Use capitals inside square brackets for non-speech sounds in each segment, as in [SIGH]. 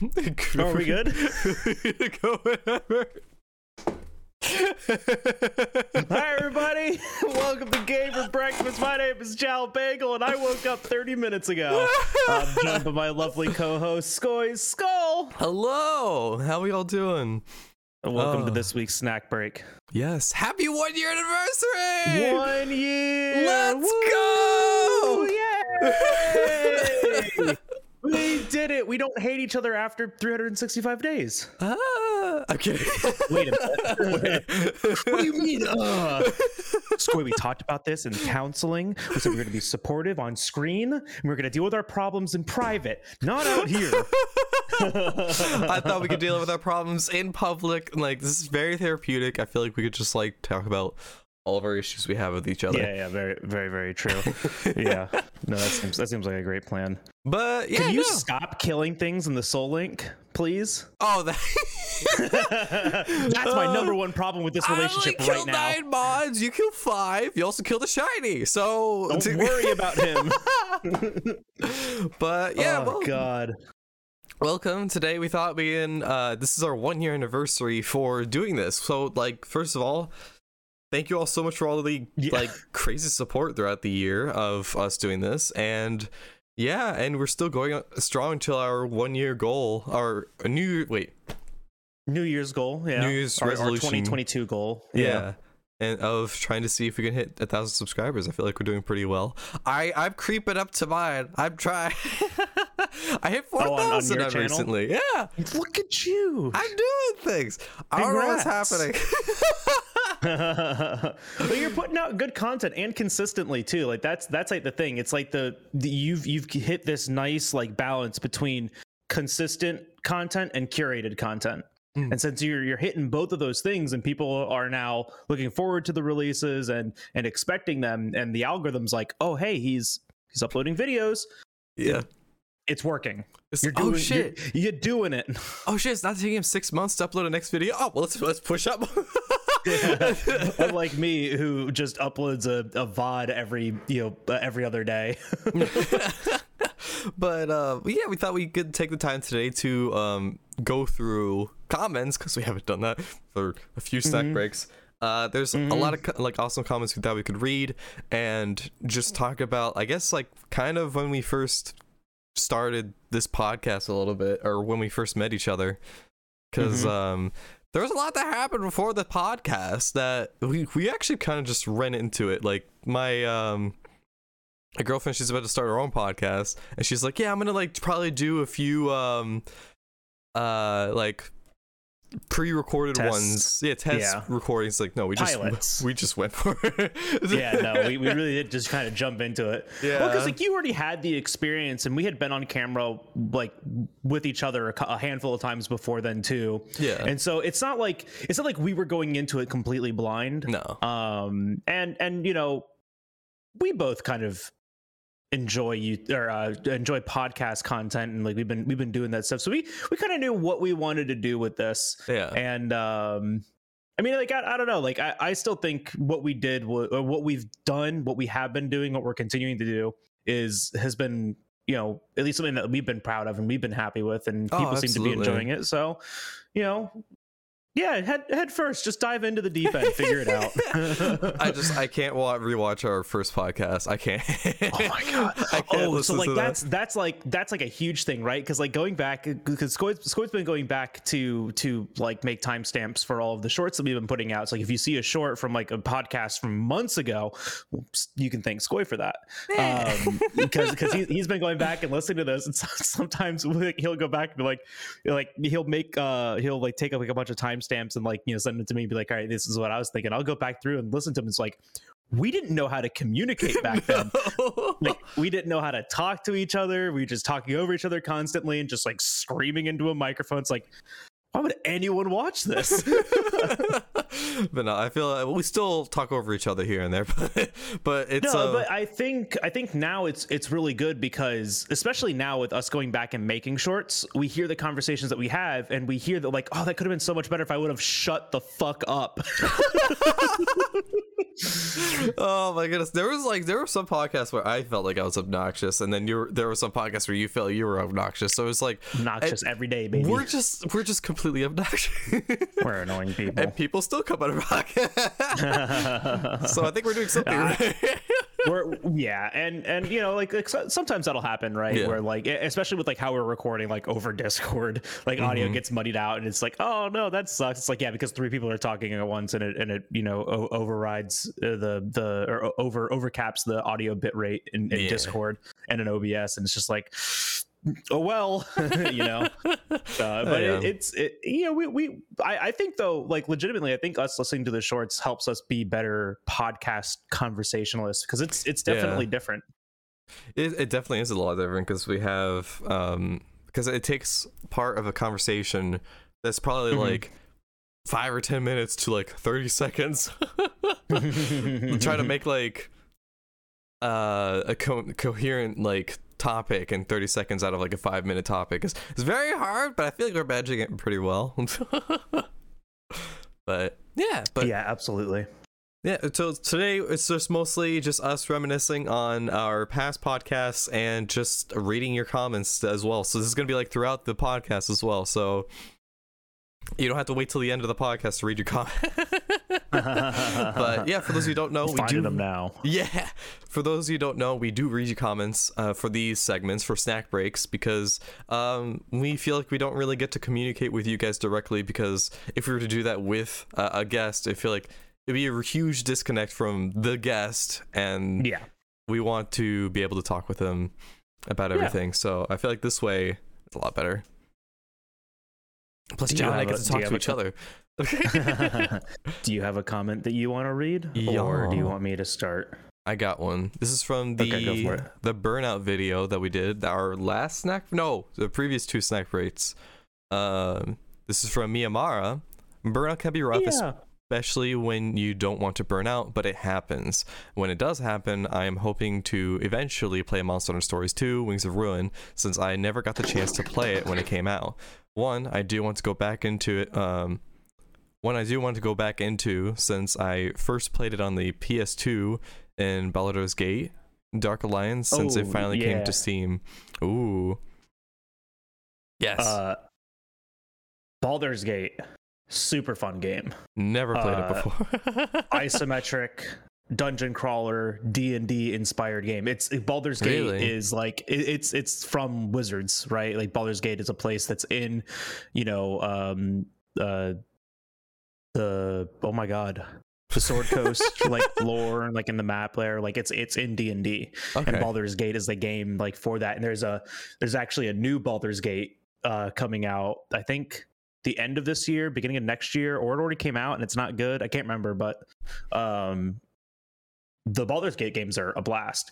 [LAUGHS] Are we good? [LAUGHS] Go whenever. [LAUGHS] Hi, everybody. Welcome to Game for Breakfast. My name is Jal Bagel, and I woke up 30 minutes ago. I'm joined by my lovely co-host, Skoy Skull. Hello, how are we all doing? And welcome to Oh. this week's snack break. Yes, happy one year anniversary! One year. Let's Woo! go! Yay! We did it. We don't hate each other after 365 days. Ah, I'm kidding. [LAUGHS] Wait a minute. what do you mean? Uh, Skoy, we talked about this in counseling. We said we are going to be supportive on screen, and we are going to deal with our problems in private, not out here. [LAUGHS] I thought we could deal with our problems in public. Like this is very therapeutic. I feel like we could just like talk about all of our issues we have with each other. Yeah, yeah, very, very, very true. [LAUGHS] Yeah, no, that seems that seems like a great plan. But yeah, Can you no. stop killing things in the Soul Link, please? Oh, that. [LAUGHS] That's my number [LAUGHS] one problem with this I only relationship right killed now. nine mods. You killed five. You also killed a shiny. So Don't worry about him. but yeah, oh well, God. welcome. Today we thought we in uh this is our one year anniversary for doing this. So like first of all, thank you all so much for all the Yeah. like crazy support throughout the year of us doing this and yeah, and we're still going strong until our one year goal. Our new year wait, New Year's goal, yeah. New Year's our, our resolution. 2022 goal. yeah. And of trying to see if we can hit a thousand subscribers. I feel like we're doing pretty well. I I'm creeping up to mine. I'm trying. [LAUGHS] I hit four Oh, on- on thousand your channel? recently. Yeah, Look at you. I'm doing things. I don't know what's happening. [LAUGHS] [LAUGHS] but you're putting out good content and consistently too. Like that's that's like the thing. It's like the, the you've you've hit this nice like balance between consistent content and curated content. Mm. And since you're you're hitting both of those things and people are now looking forward to the releases and and expecting them and the algorithm's like, "Oh, hey, he's he's uploading videos. yeah. It's working. It's- You're doing oh shit! You're, you're doing it." Oh shit! It's not taking him six months to upload a next video. Oh well, let's let's push up. [LAUGHS] Unlike me, who just uploads a, a VOD every you know uh, every other day. [LAUGHS] but uh, yeah, we thought we could take the time today to um, go through comments because we haven't done that for a few snack Mhm. breaks. Uh, there's a lot of like awesome comments we thought we could read and just talk about. I guess like kind of when we first started this podcast a little bit, or when we first met each other, because Mhm. um, there was a lot that happened before the podcast that we we actually kind of just ran into it. Like my um a girlfriend she's about to start her own podcast and she's like yeah i'm gonna like probably do a few um uh like pre-recorded Tests. ones yeah test Yeah. recordings like no we just [LAUGHS] Pilots. we just went for it [LAUGHS] yeah, no, we, we really did just kind of jump into it. Yeah. Well, because like you already had the experience, and we had been on camera like with each other a, a handful of times before then too. Yeah. And so it's not like it's not like we were going into it completely blind. no Um. And and you know, we both kind of enjoy you or uh, enjoy podcast content, and like we've been we've been doing that stuff. So we we kind of knew what we wanted to do with this. Yeah. And um i mean like i, I don't know. Like I, I still think what we did what we've done what we have been doing what we're continuing to do is has been you know at least something that we've been proud of and we've been happy with and Oh, people seem to be enjoying it. So you know yeah head head first just dive into the deep end [LAUGHS] figure it out i just i can't wa- rewatch our first podcast i can't Oh my [LAUGHS] god! I can't Oh, so like to that. that's that's like that's like a huge thing, right? Because like going back, because Skoy's, Skoy's been going back to to like make timestamps for all of the shorts that we've been putting out. So like if you see a short from like a podcast from months ago, you can thank Skoy for that, [LAUGHS] um, because because he, he's been going back and listening to those, and so- sometimes like, he'll go back and be like, like he'll make uh he'll like take up like a bunch of timestamps and like you know send it to me and be like, all right, this is what I was thinking. I'll go back through and listen to them It's like we didn't know how to communicate back [LAUGHS] then. Like we didn't know how to talk to each other. We were just talking over each other constantly and just like screaming into a microphone. It's like why would anyone watch this? [LAUGHS] but no, I feel like we still talk over each other here and there, [LAUGHS] but but it's no, uh, but I think I think now it's it's really good because especially now with us going back and making shorts, we hear the conversations that we have and we hear that like, oh, that could have been so much better if I would have shut the fuck up. [LAUGHS] oh my goodness, there was like there were some podcasts where I felt like I was obnoxious, and then you were, there were some podcasts where you felt you were obnoxious. So it was like Obnoxious every day, baby. we're just we're just completely obnoxious, We're annoying people. and people still come out of podcast. [LAUGHS] so I think we're doing something [LAUGHS] right. We're yeah and and you know like, like sometimes that'll happen right Yeah. where like especially with like how we're recording like over [LAUGHS] discord like audio Mm-hmm. gets muddied out and it's like oh no that sucks it's like yeah because three people are talking at once and it and it you know o- overrides uh, the the or over overcaps the audio bit rate in, in Yeah. discord and in obs and it's just like oh well [LAUGHS] you know uh, [LAUGHS] but yeah. it, it's it, you know we, we I, I think though like legitimately i think us listening to the shorts helps us be better podcast conversationalists because it's it's Yeah. definitely different It, it definitely is a lot different because we have um because it takes part of a conversation that's probably Mhm. like five or ten minutes to like 30 seconds [LAUGHS] try to make like uh a co- coherent like topic in 30 seconds out of like a five minute topic is it's very hard but i feel like we're managing it pretty well [LAUGHS] but yeah but yeah absolutely yeah, so today it's just mostly just us reminiscing on our past podcasts and just reading your comments as well. So this is going to be like throughout the podcast as well. So you don't have to wait till the end of the podcast to read your comment. [LAUGHS] but yeah, for those who don't know, we finding do them now yeah. [LAUGHS] For those who don't know, we do read your comments uh, for these segments for snack breaks because um, we feel like we don't really get to communicate with you guys directly because if we were to do that with uh, a guest, I feel like it'd be a huge disconnect from the guest and yeah we want to be able to talk with them about Yeah. everything. So I feel like this way it's a lot better. Plus, John and I get to talk to each other. [LAUGHS] do you have a comment that you want to read or do you want me to start I got one. This is from the Okay, go for it. the burnout video that we did. Our last snack, no, the previous two snack rates. Um, this is from Miyamara. Burnout can be rough, yeah especially when you don't want to burn out, but it happens. When it does happen, I am hoping to eventually play Monster Hunter Stories 2: Wings of Ruin, since I never got the chance to play it when it came out. One, I do want to go back into it. Um, one I do want to go back into since I first played it on the PS2 in Baldur's Gate, Dark Alliance, since it Oh, finally came to Steam. Ooh. Yes. uh Baldur's Gate super fun game Never played uh, it before. [LAUGHS] isometric dungeon crawler d&d inspired game it's baldur's gate Really? is like it, it's it's from wizards right like baldur's gate is a place that's in you know um uh the oh my god the sword [LAUGHS] coast like lore like in the map there like it's it's in d&d okay. and Baldur's Gate is the game like for that. And there's a there's actually a new Baldur's Gate uh coming out. I think the end of this year, beginning of next year, or it already came out and it's not good. I can't remember, but um the Baldur's Gate games are a blast.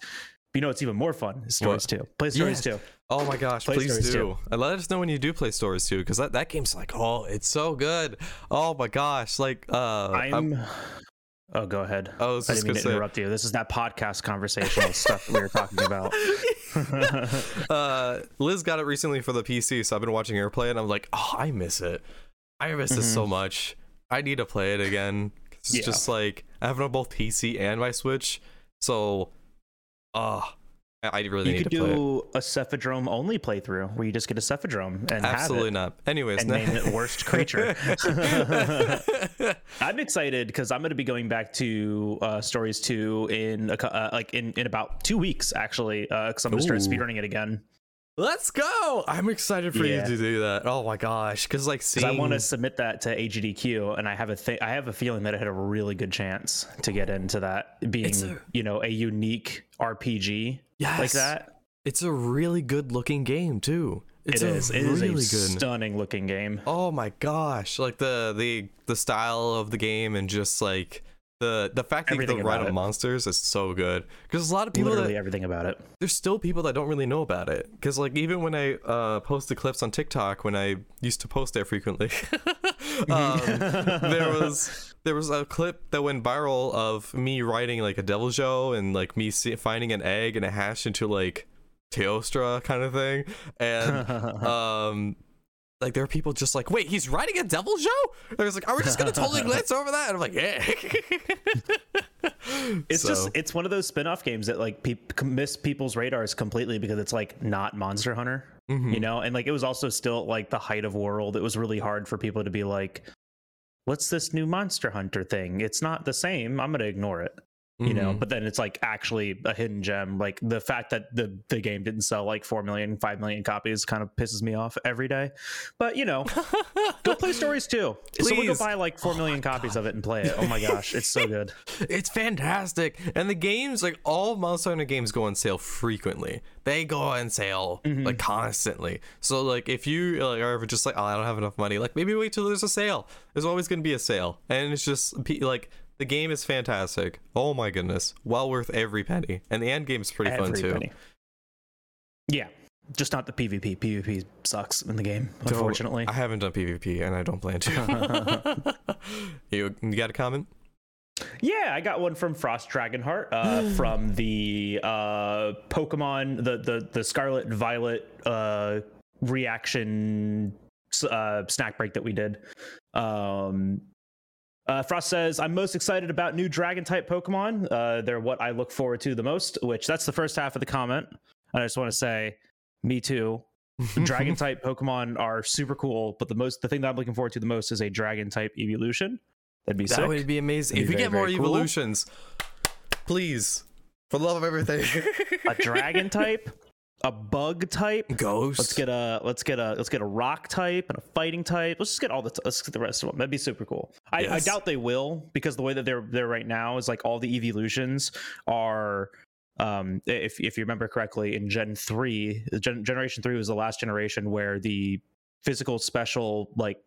But you know it's even more fun. Stories What? too. Play Stories Yeah. too. Oh my gosh, Play please do. too. And let us know when you do play Stories 2, because that, that game's like, oh, it's so good. Oh my gosh. Like uh I'm Oh, go ahead. I was I didn't mean gonna say interrupt you. This is that podcast conversational stuff that we were talking about. [LAUGHS] uh Liz got it recently for the PC, so I've been watching her play it and I'm like, oh, I miss it. I miss it so much. I need to play it again. It's Yeah. just like I have it on both PC and my Switch. So uh I really you need could to play do a Cephadrome only playthrough where you just get a Cephadrome and Absolutely not. Anyways, and name it worst creature. [LAUGHS] I'm excited because I'm going to be going back to uh, Stories 2 in a, uh, like in, in about two weeks actually because I'm going to start speedrunning it again Let's go! I'm excited for Yeah. you to do that. Oh my gosh, because like seeing I want to submit that to AGDQ and I have a th- I have a feeling that it had a really good chance to get into that being a- you know a unique RPG yes, like that. It's a really good looking game too. It's it is. It really is a good. stunning looking game. oh my gosh, like the the the style of the game and just like the the fact that you can ride about on it. monsters is so good because a lot of people Literally that everything about it. there's still people that don't really know about it because like even when i uh post the clips on tiktok when i used to post there frequently [LAUGHS] [LAUGHS] um, [LAUGHS] there was there was a clip that went viral of me riding like a Deviljho and like me see, finding an egg and a hash into like teostra kind of thing and um like there are people just like wait he's writing a Deviljho? and I was like are we just gonna totally [LAUGHS] glance over that and i'm like yeah [LAUGHS] It's So- just it's one of those spin-off games that like peop miss people's radars completely because it's like not Monster Hunter, Mhm. you know, and like it was also still like the height of world. It was really hard for people to be like, "What's this new Monster Hunter thing? It's not the same. I'm gonna ignore it." You know, Mhm. but then it's like actually a hidden gem. Like the fact that the the game didn't sell like 4 million, 5 million copies kind of pisses me off every day. But you know, [LAUGHS] go play Stories 2. Someone go buy like 4 million copies of it and play it. Oh my gosh, it's so good. [LAUGHS] It's fantastic. And the games, like all Monster Hunter games, go on sale frequently. They go on sale Mm-hmm. like constantly. So like if you like, are ever just like, oh, I don't have enough money, like maybe wait till there's a sale. There's always gonna be a sale, and it's just like the game is fantastic. Oh my goodness, well worth every penny. And the end game's pretty fun too. penny. Yeah, just not the PvP. PvP sucks in the game, Don't- unfortunately. I haven't done PvP, and I don't plan to. [LAUGHS] [LAUGHS] you, you got a comment? Yeah, I got one from Frost Dragonheart uh, [GASPS] from the uh, Pokemon, the the the Scarlet Violet uh, reaction uh, snack break that we did. Um, uh, Frost says, "I'm most excited about new Dragon type Pokemon. Uh, they're what I look forward to the most." Which that's the first half of the comment. I just want to say, me too. [LAUGHS] dragon type Pokemon are super cool, but the most the thing that I'm looking forward to the most is a Dragon type evolution. That'd be That sick. would be amazing. That'd If be we very, get more very cool. evolutions, please, for the love of everything, [LAUGHS] a dragon type, [LAUGHS] a bug type. ghost. Let's get a let's get a let's get a rock type and a fighting type. Let's just get all the t- let's get the rest of them. That'd be super cool. I, I doubt they will because the way that they're they're right now is like all the evolutions are. Um, if if you remember correctly, in Gen three, Gen, Generation three was the last generation where the physical special like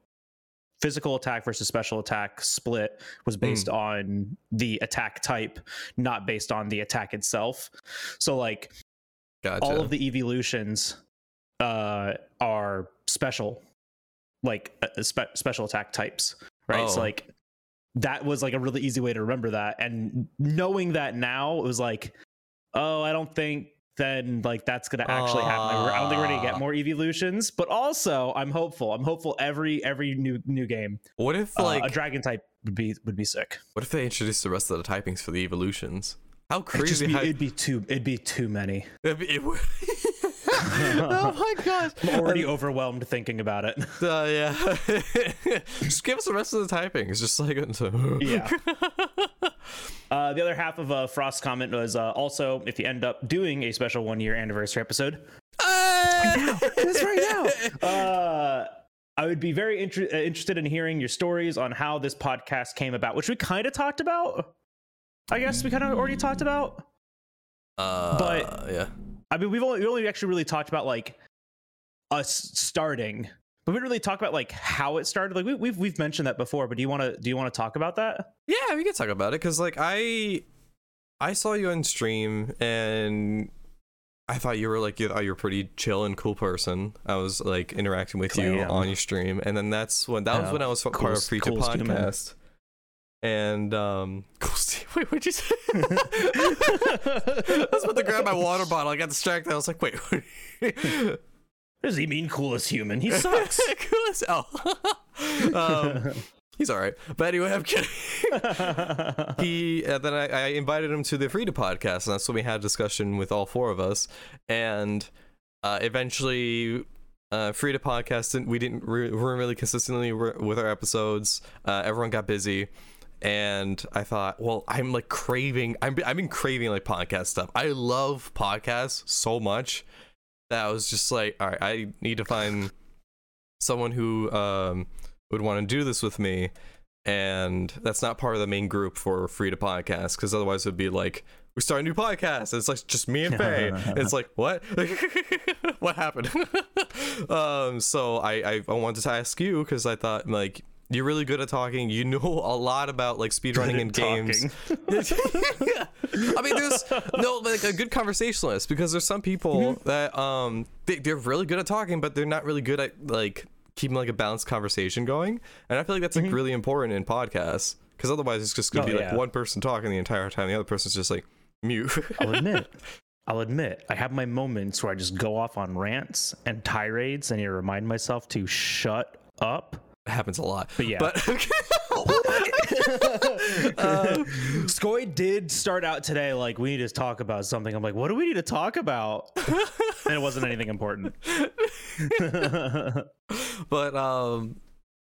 physical attack versus special attack split was based on the attack type, not based on the attack itself. So like Gotcha. all of the evolutions uh are special like uh, spe- special attack types right so Oh. like that was like a really easy way to remember that and knowing that now it was like oh i don't think then like that's gonna actually happen i don't think we're gonna Ah. get more evolutions but also i'm hopeful i'm hopeful every every new new game what if uh, like a dragon type would be would be sick what if they introduce the rest of the typings for the evolutions? How it'd, crazy! be, how, it'd be too it'd be too many [LAUGHS] it'd be- it would- [LAUGHS] oh my gosh! i'm already overwhelmed thinking about it [LAUGHS] Uh, yeah. just give us the rest of the typing. It's Just like Yeah. Uh, the other half of uh, Frost's comment was uh, also if you end up doing a special one year anniversary episode, that's right now. Uh, I would be very inter- uh, interested in hearing your stories on how this podcast came about, which we kind of talked about. I guess we kind of already talked about. Uh, But- yeah. I mean, we've only we only actually really talked about like us starting, but we didn't really talk about like how it started. Like we, we've we've mentioned that before, but do you want to do you want to talk about that? Yeah, we can talk about it because like I, I saw you on stream and I thought you were like you thought you were a pretty chill and cool person. I was like interacting with you on your stream, and then that's when that was when I was part of coolest- coolest human. Podcast. And um, cool. Steve. [LAUGHS] Wait, what'd you say? I was about to grab my water bottle. I got distracted. I was like, wait. what- Does he mean coolest human? He sucks. cool as hell. um, he's all right. But anyway, I'm kidding. [LAUGHS] he uh, then I, I invited him to the Frida podcast, and that's when we had a discussion with all four of us. And uh, eventually, uh, Frida podcast didn't, we didn't re- weren't really consistently re- with our episodes. Uh, everyone got busy. And I thought, well, I'm like craving. I'm I've been craving like podcast stuff. I love podcasts so much that I was just like, all right, I need to find someone who um, would want to do this with me, and that's not part of the main group for Free to Podcast, because otherwise it'd be like we start a new podcast. And it's like just me and Faye. And [LAUGHS] it's like what? [LAUGHS] what happened? [LAUGHS] um, so I, I I wanted to ask you because I thought like you're really good at talking. You know [LAUGHS] a lot about like speedrunning in games. [LAUGHS] I mean, there's no like a good conversationalist because there's some people Mm-hmm. that um they, they're really good at talking, but they're not really good at like keeping like a balanced conversation going. And I feel like that's like really important in podcasts because otherwise it's just gonna Mm-hmm. Oh, be like yeah. one person talking the entire time, the other person's just like mute. I'll [LAUGHS] admit, I'll admit, I have my moments where I just go off on rants and tirades, and I remind myself to shut up. Happens a lot. But yeah. But [LAUGHS] uh, [LAUGHS] Skoy did start out today like we need to talk about something. I'm like, what do we need to talk about? and it wasn't anything important. [LAUGHS] but um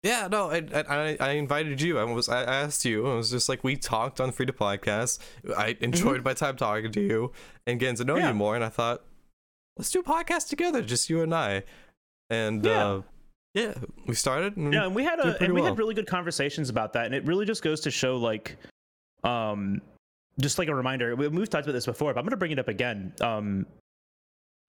yeah no I, I i invited you i was i asked you it was just like we talked on free to podcast i enjoyed my time talking to you and getting to know Mm-hmm. Yeah. you more and i thought let's do a podcast together just you and i and Yeah. uh yeah we started and yeah, and we had a and we well. had really good conversations about that, and it really just goes to show like, um, just like a reminder. We, we've talked about this before, but I'm gonna bring it up again. Um,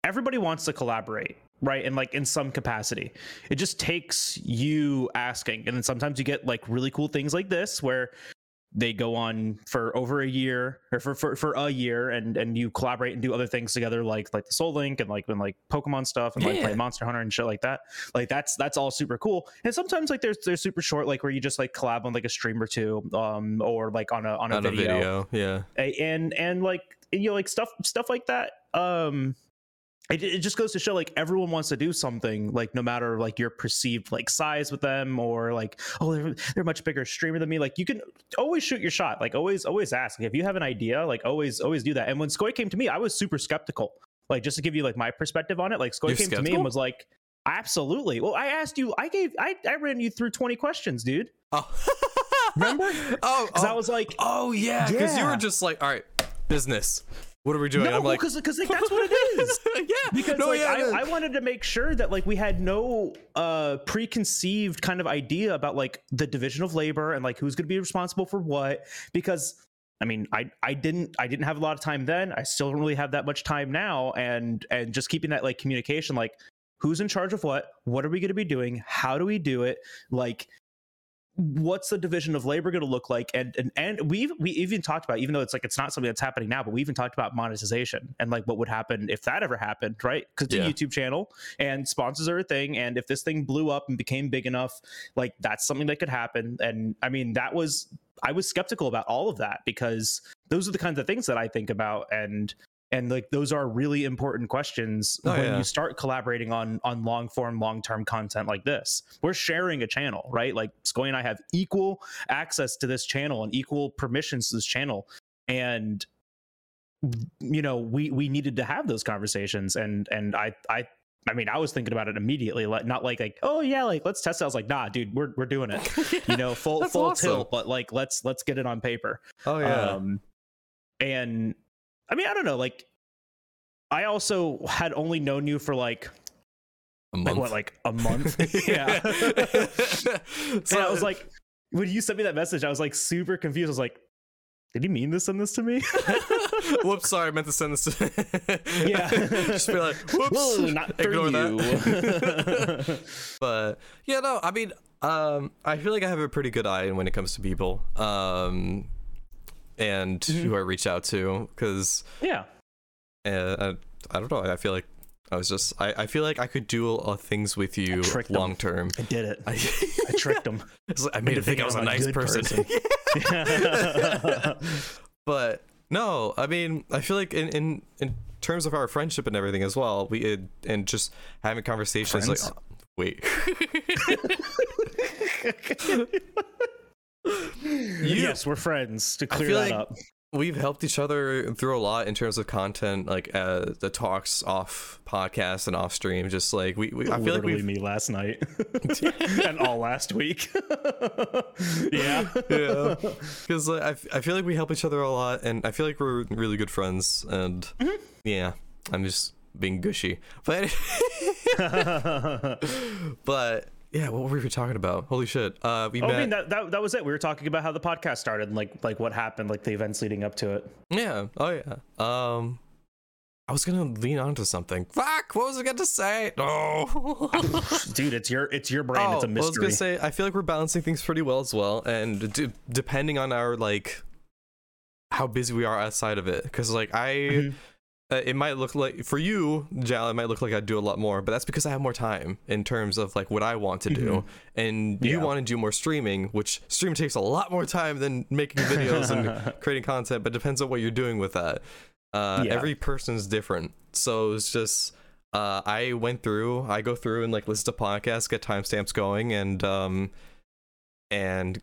everybody wants to collaborate, right? And like in some capacity, it just takes you asking, and then sometimes you get like really cool things like this where they go on for over a year or for, for, for a year and and you collaborate and do other things together like like the soul link and like when like pokemon stuff and like Yeah. play monster hunter and shit like that. Like that's that's all super cool. And sometimes like there's there's super short like where you just like collab on like a stream or two um or like on a on a, on a video, video yeah. And and like you know like stuff stuff like that um it, it just goes to show like everyone wants to do something like no matter like your perceived like size with them or like oh they're, they're much bigger streamer than me like you can always shoot your shot like always always ask if you have an idea like always always do that. And when skoy came to me i was super skeptical like just to give you like my perspective on it like skoy You're came to me and was like absolutely. Well i asked you i gave i, I ran you through 20 questions dude. Oh. Remember? [LAUGHS] oh because oh, i was like oh yeah because you were just like all right business what are we doing? No i'm like because like that's what it [LAUGHS] is. [LAUGHS] Yeah. Because no, like yeah, I. I wanted to make sure that like we had no uh preconceived kind of idea about like the division of labor and like who's going to be responsible for what because I mean, I I didn't I didn't have a lot of time then. I still don't really have that much time now, and and just keeping that like communication, like who's in charge of what, what are we going to be doing, how do we do it, like what's the division of labor going to look like? And and and we we even talked about even though it's like it's not something that's happening now but we even talked about monetization and like what would happen if that ever happened right? Because it's Yeah. a youtube channel and sponsors are a thing and if this thing blew up and became big enough like that's something that could happen. And i mean that was i was skeptical about all of that because those are the kinds of things that i think about. And and like those are really important questions Oh, when yeah. you start collaborating on on long form long term content like this we're sharing a channel right like skoy and i have equal access to this channel and equal permissions to this channel and you know we we needed to have those conversations and and i i I mean, I was thinking about it immediately, like not like like, oh yeah, like let's test it. I was like, nah, dude, we're we're doing it. [LAUGHS] You know, full full awesome. tilt, but like let's let's get it on paper. oh yeah Um, and I mean, I don't know. Like, I also had only known you for like, a like month what, like a month? [LAUGHS] yeah. [LAUGHS] and I was like, when you sent me that message, I was like super confused. I was like, did he mean to send this to me? [LAUGHS] Whoops, sorry, I meant to send this to Yeah. Just be like, whoops. Whoa, not Ignore you. that. but yeah, no, I mean, um, I feel like I have a pretty good eye when it comes to people. Um and Mm-hmm. who I reach out to because yeah. uh, I, I don't know. I feel like I was just I, I feel like I could do uh, things with you long term. I did it. I, [LAUGHS] I tricked [LAUGHS] like I made him think I was a nice person. person. [LAUGHS] but no, I mean, I feel like in in in terms of our friendship and everything as well, we it, and just having conversations Friends? like, oh, wait, yes, we're friends. To clear feel that like- up. we've helped each other through a lot in terms of content, like uh, the talks off podcast and off stream. Just like we, we I feel like we've me last night [LAUGHS] [LAUGHS] and all last week. [LAUGHS] yeah. yeah because like, I, I feel like we help each other a lot and i feel like we're really good friends and Mm-hmm. yeah i'm just being gushy but but yeah what were we talking about holy shit uh we Oh, met I mean that, that that was it. We were talking about how the podcast started, and like like what happened, like the events leading up to it. yeah oh yeah um I was gonna lean onto something. Fuck! What was I going to say? No. [LAUGHS] Dude, it's your it's your brain. it's a Oh, I was mystery. gonna say I feel like we're balancing things pretty well as well, and d- depending on our like how busy we are outside of it, because like I, Mhm. Uh, it might look like for you, Jal, it might look like I do a lot more, but that's because I have more time in terms of like what I want to do, and you Yeah. want to do more streaming, which stream takes a lot more time than making videos and [LAUGHS] creating content, but depends on what you're doing with that. Uh, Yeah. Every person's different, so it's just uh, I went through, I go through and like listen to podcasts, get timestamps going, and um, and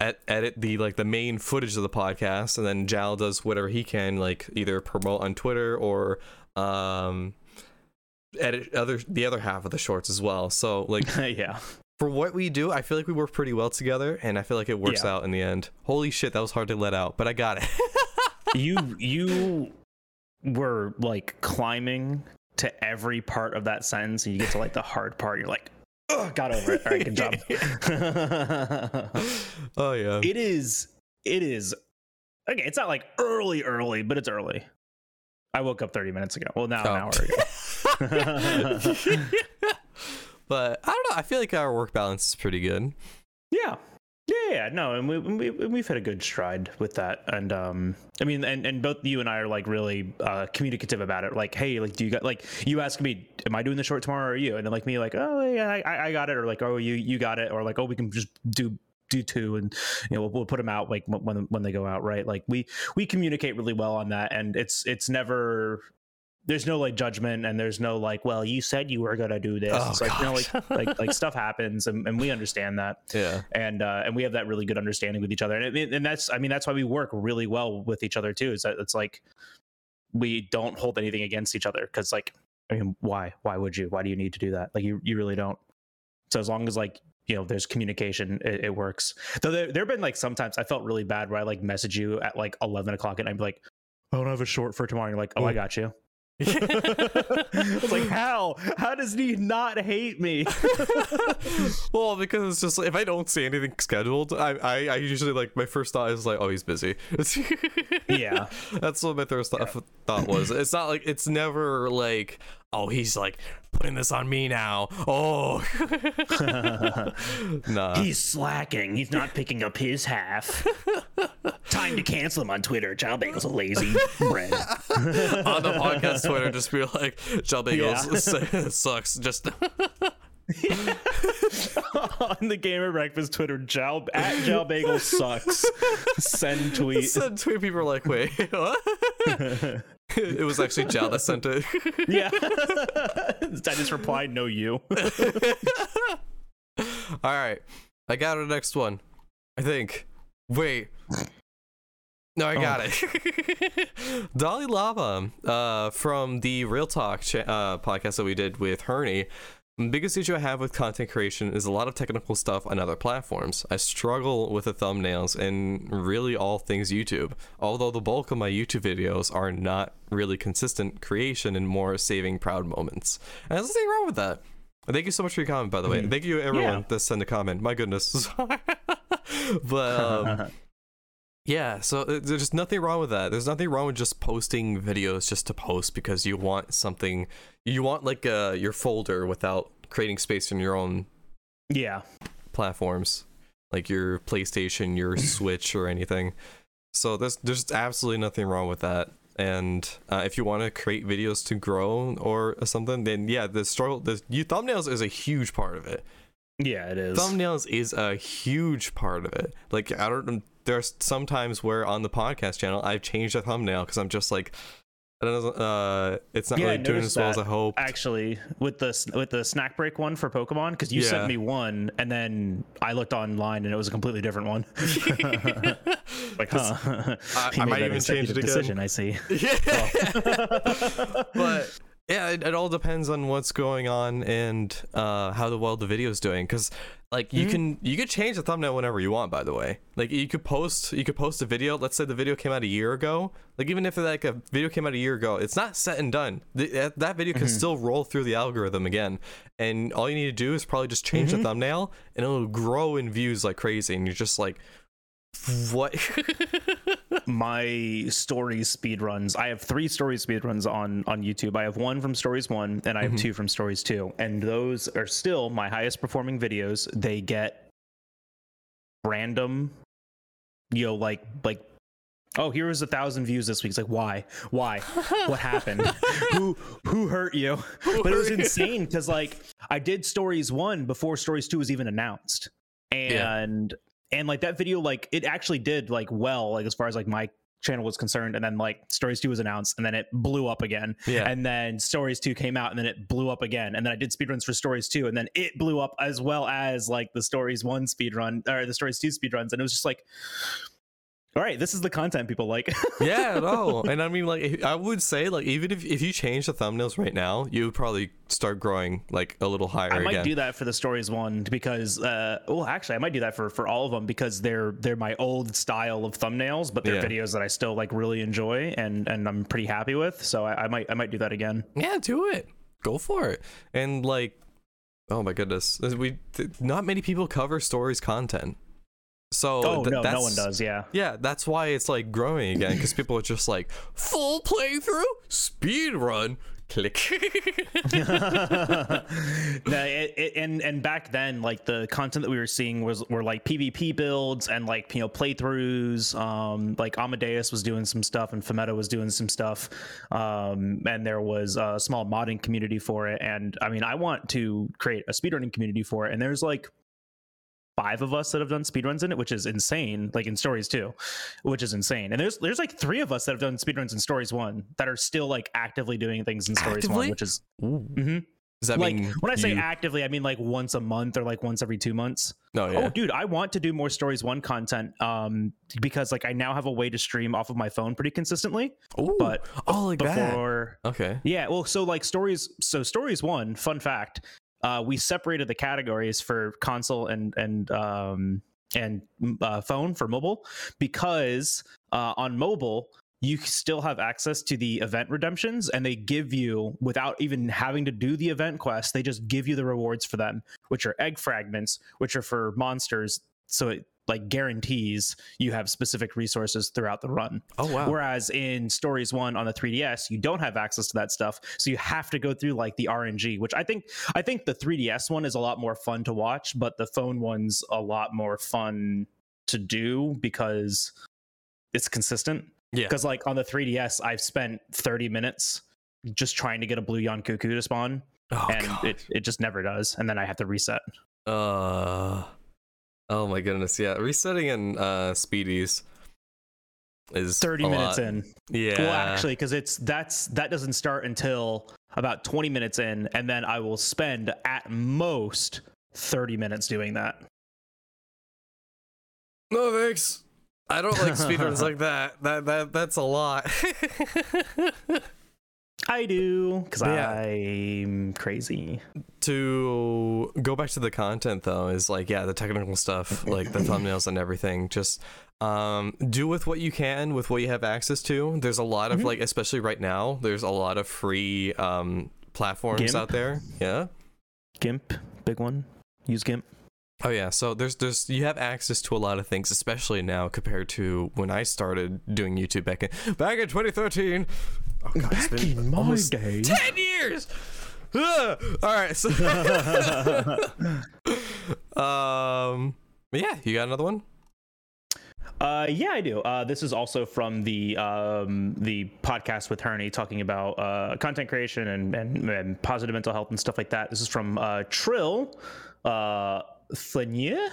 ed- edit the like the main footage of the podcast, and then Jal does whatever he can, like either promote on Twitter or um, edit other the other half of the shorts as well. So like [LAUGHS] yeah. for what we do, I feel like we work pretty well together, and I feel like it works Yeah. out in the end. Holy shit, that was hard to let out, but I got it. [LAUGHS] you you were like climbing to every part of that sentence and you get to like the hard part you're like oh [LAUGHS] got over it all right good job [LAUGHS] oh yeah. it is it is okay it's not like early early but it's early i woke up 30 minutes ago well now an Oh. hour ago [LAUGHS] but I don't know. I feel like our work balance is pretty good. yeah yeah no and we, we we've had a good stride with that. And um i mean and and both you and i are like really uh communicative about it. Like hey like do you got like you ask me am i doing the short tomorrow or are you? And then like me like oh yeah i i got it. Or like oh you you got it. Or like oh we can just do do two and you know we'll, we'll put them out like when when they go out right? Like we we communicate really well on that. And it's it's never there's no like judgment and there's no like well you said you were gonna do this Oh, it's like you know like like like [LAUGHS] stuff happens and, and we understand that Yeah. and uh, and we have that really good understanding with each other, and it, and that's I mean that's why we work really well with each other too. Is that it's like we don't hold anything against each other because like I mean why why would you why do you need to do that like you you really don't. So as long as like you know there's communication, it, it works. Though there there have been like sometimes I felt really bad where I like message you at like eleven o'clock and I'd be like. I don't have a short for tomorrow. And you're like, oh, I Mm. got you. It's like, [LAUGHS] how? How does he not hate me? [LAUGHS] well, because it's just like, if I don't see anything scheduled, I, I I usually like my first thought is like, oh, he's busy. yeah. [LAUGHS] That's what my first thought, thought was. It's not like it's never like, oh, he's like putting this on me now. Oh, [LAUGHS] nah. He's slacking. He's not picking up his half. Time to cancel him on Twitter. Jal Bagel's a lazy bread. on the podcast Twitter, just be like, Jal Bagels [LAUGHS] sucks. Just [LAUGHS] on the Gamer Breakfast Twitter, Jal at Jal Bagel sucks. Send tweet. send tweet. People are like, wait, what? [LAUGHS] it was actually Jal that sent it. [LAUGHS] yeah. [LAUGHS] I just replied, no, you. All right, I got our next one. I think. Wait. No, I got it. Dolly Lava, uh, from the Real Talk cha- uh, podcast that we did with Herney. The biggest issue I have with content creation is a lot of technical stuff on other platforms. I struggle with the thumbnails and really all things YouTube. Although the bulk of my YouTube videos are not really consistent creation and more saving proud moments. And there's nothing wrong with that. Thank you so much for your comment, by the way. Mhm. Thank you everyone Yeah. that sent a comment. My goodness. [LAUGHS] but um, [LAUGHS] yeah, so uh, there's just nothing wrong with that. There's nothing wrong with just posting videos just to post because you want something. You want like uh, your folder without creating space in your own yeah. platforms, like your PlayStation, your [CLEARS THROAT] Switch, or anything. So there's there's absolutely nothing wrong with that. And uh, if you want to create videos to grow or something, then yeah, the struggle, the you thumbnails is a huge part of it. Yeah, it is. Thumbnails is a huge part of it. Like I don't. There's sometimes where on the podcast channel I've changed the thumbnail because I'm just like, I don't know. Uh, it's not Yeah, really doing as well as. I hope. Actually, with the with the snack break one for Pokemon, because you Yeah. sent me one, and then I looked online and it was a completely different one. [LAUGHS] like, huh? I- [LAUGHS] He I might that even change it again. Decision, I see. Yeah. [LAUGHS] but yeah, it, it all depends on what's going on and uh, how the well the video is doing. Because like you Mhm. can you could change the thumbnail whenever you want. By the way, like you could post you could post a video. Let's say the video came out a year ago. Like even if like a video came out a year ago, it's not set and done. The, that, that video can Mhm. still roll through the algorithm again. And all you need to do is probably just change Mhm. the thumbnail, and it'll grow in views like crazy. And you're just like. What? [LAUGHS] my stories speed runs. I have three stories speed runs on on YouTube. I have one from Stories One, and I have two from Stories Two, and those are still my highest performing videos. They get random, you know, like like. Oh, here was a thousand views this week. It's like, why? Why? [LAUGHS] What happened? who who hurt you? But it was insane because like I did stories one before stories two was even announced, Yeah. And like that video like it actually did like well like as far as like my channel was concerned. And then like stories 2 was announced and then it blew up again. Yeah. and then stories 2 came out and then it blew up again. And then i did speedruns for stories 2 and then it blew up as well as like the stories 1 speedrun or the stories 2 speedruns. And it was just like all right this is the content people like [LAUGHS] yeah, no. And I mean, like, I would say, like, even if, if you change the thumbnails right now, you would probably start growing, like, a little higher I might again. do that for the stories one because, uh, well, actually, I might do that for for all of them because they're they're my old style of thumbnails, but they're Yeah. videos that I still like really enjoy and and I'm pretty happy with. So I, I might I might do that again. yeah, do it. Go for it. And, like, oh my goodness. We Not many people cover stories content. So, Oh th- no, no that's- one does. Yeah. Yeah, that's why it's like growing again because people are just like full playthrough, speed run, click. [LAUGHS] [LAUGHS] no, it, it, and and back then, like the content that we were seeing was were like PvP builds and like you know playthroughs. Um, like Amadeus was doing some stuff and Fometa was doing some stuff. Um, and there was a small modding community for it. And I mean, I want to create a speedrunning community for it. And there's like five of us that have done speedruns in it, which is insane. Like in stories 2, which is insane. And there's there's like three of us that have done speedruns in stories one that are still like actively doing things in stories Actively? one, which is Ooh. Mhm. Does that like mean when I say you- actively, I mean like once a month or like once every two months. no? Yeah. Oh, dude, I want to do more stories one content um because like I now have a way to stream off of my phone pretty consistently. Ooh. But oh, like that. before, Okay. yeah, well, so like stories, so stories one. Fun fact: uh, we separated the categories for console and and um and uh, phone for mobile because uh, on mobile you still have access to the event redemptions and they give you without even having to do the event quest they just give you the rewards for them which are egg fragments which are for monsters. So it like guarantees you have specific resources throughout the run Oh wow. Whereas in Stories One on the 3DS, you don't have access to that stuff, so you have to go through like the RNG, which I think I think the 3DS one is a lot more fun to watch, but the phone one's a lot more fun to do because it's consistent. Yeah. Because like on the 3DS, I've spent 30 minutes just trying to get a blue Yian Kut-Ku to spawn, oh and god. it, it just never does, and then I have to reset. uh. Oh my goodness. Yeah. Resetting in uh speedies is 30 minutes lot. in. Yeah. Well, actually, because it's that's that doesn't start until about 20 minutes in, and then I will spend at most 30 minutes doing that. No thanks. I don't like speedruns [LAUGHS] like that. That that that's a lot. [LAUGHS] I do because Yeah. I'm crazy. to go back to the content though is like yeah the technical stuff like the thumbnails and everything just um do with what you can with what you have access to there's a lot of Mhm. like especially right now there's a lot of free um platforms GIMP? out there yeah GIMP, big one. Use GIMP. oh yeah so there's there's you have access to a lot of things especially now compared to when i started doing youtube back in back in 2013 oh god it's been almost day. 10 years Ugh. all right so [LAUGHS] um yeah you got another one Uh, yeah, I do. Uh, this is also from the um, the podcast with Herney talking about uh, content creation and, and and positive mental health and stuff like that. This is from uh, Trill uh, Flenier.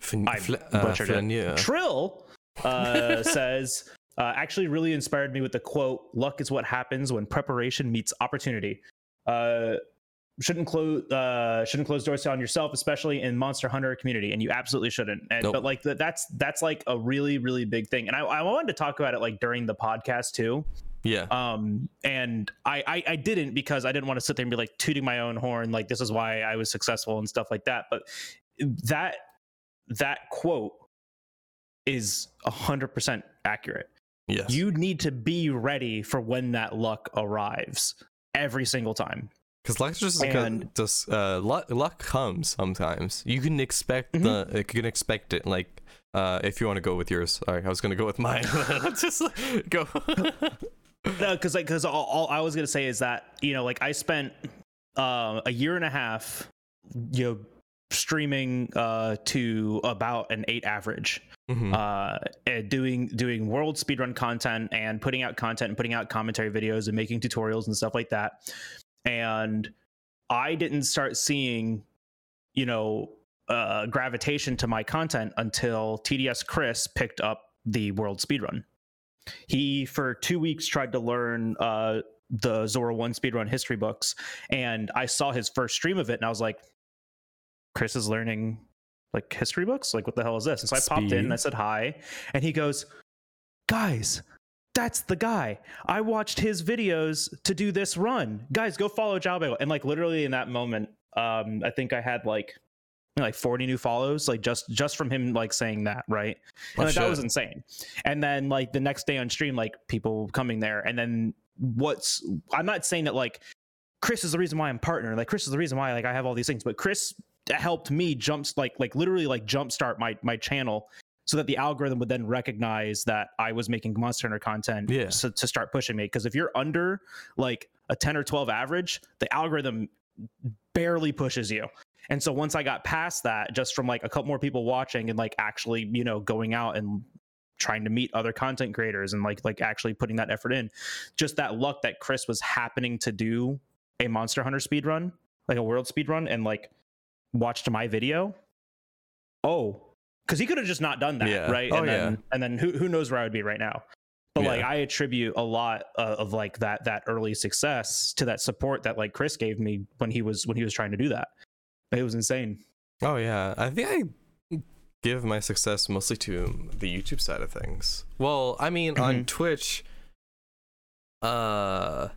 Fin- I fl- butchered it. Trill uh, [LAUGHS] says, uh, actually really inspired me with the quote, luck is what happens when preparation meets opportunity. Uh, shouldn't close uh shouldn't close doors on yourself especially in monster hunter community and you absolutely shouldn't. And Nope. but like that that's that's like a really really big thing. And I, I wanted to talk about it like during the podcast too. Yeah. Um and I, I i didn't because i didn't want to sit there and be like tooting my own horn like this is why i was successful and stuff like that. But that that quote is 100% accurate yes you need to be ready for when that luck arrives every single time Because luck just And- just uh, luck, luck comes sometimes. You can expect Mhm. the you can expect it. Like uh, if you want to go with yours, sorry, I was gonna go with mine. [LAUGHS] just like, go. [LAUGHS] No, because like because all, all I was gonna say is that you know like I spent uh, a year and a half you know streaming uh to about an eight average. Mhm. uh doing doing world speedrun content and putting out content and putting out commentary videos and making tutorials and stuff like that. And i didn't start seeing you know uh gravitation to my content until tds chris picked up the world speedrun. He for two weeks tried to learn uh the zora 1 speedrun history books and i saw his first stream of it and i was like chris is learning like history books? Like what the hell is this? And so i popped in and i said hi and he goes guys that's the guy. I watched his videos to do this run. Guys go follow jalbagel and like literally in that moment um i think i had like like 40 new follows like just just from him like saying that right? Oh, and like, that was insane. And then like the next day on stream like people coming there. And then what's i'm not saying that like chris is the reason why i'm partner. Like chris is the reason why like i have all these things. But chris helped me jump like like literally like jumpstart my my channel so that the algorithm would then recognize that i was making monster hunter content Yeah. so, to start pushing me because if you're under like a 10 or 12 average the algorithm barely pushes you and so once i got past that just from like a couple more people watching and like actually you know going out and trying to meet other content creators and like like actually putting that effort in just that luck that chris was happening to do a monster hunter speed run like a world speed run and like watched my video oh because he could have just not done that Yeah. right Oh, and then yeah. and then who, who knows where i would be right now but like i attribute a lot of, of like that that early success to that support that like chris gave me when he was when he was trying to do that it was insane Oh yeah, I think I give my success mostly to the YouTube side of things. Well, I mean, on Mhm. Twitch, uh,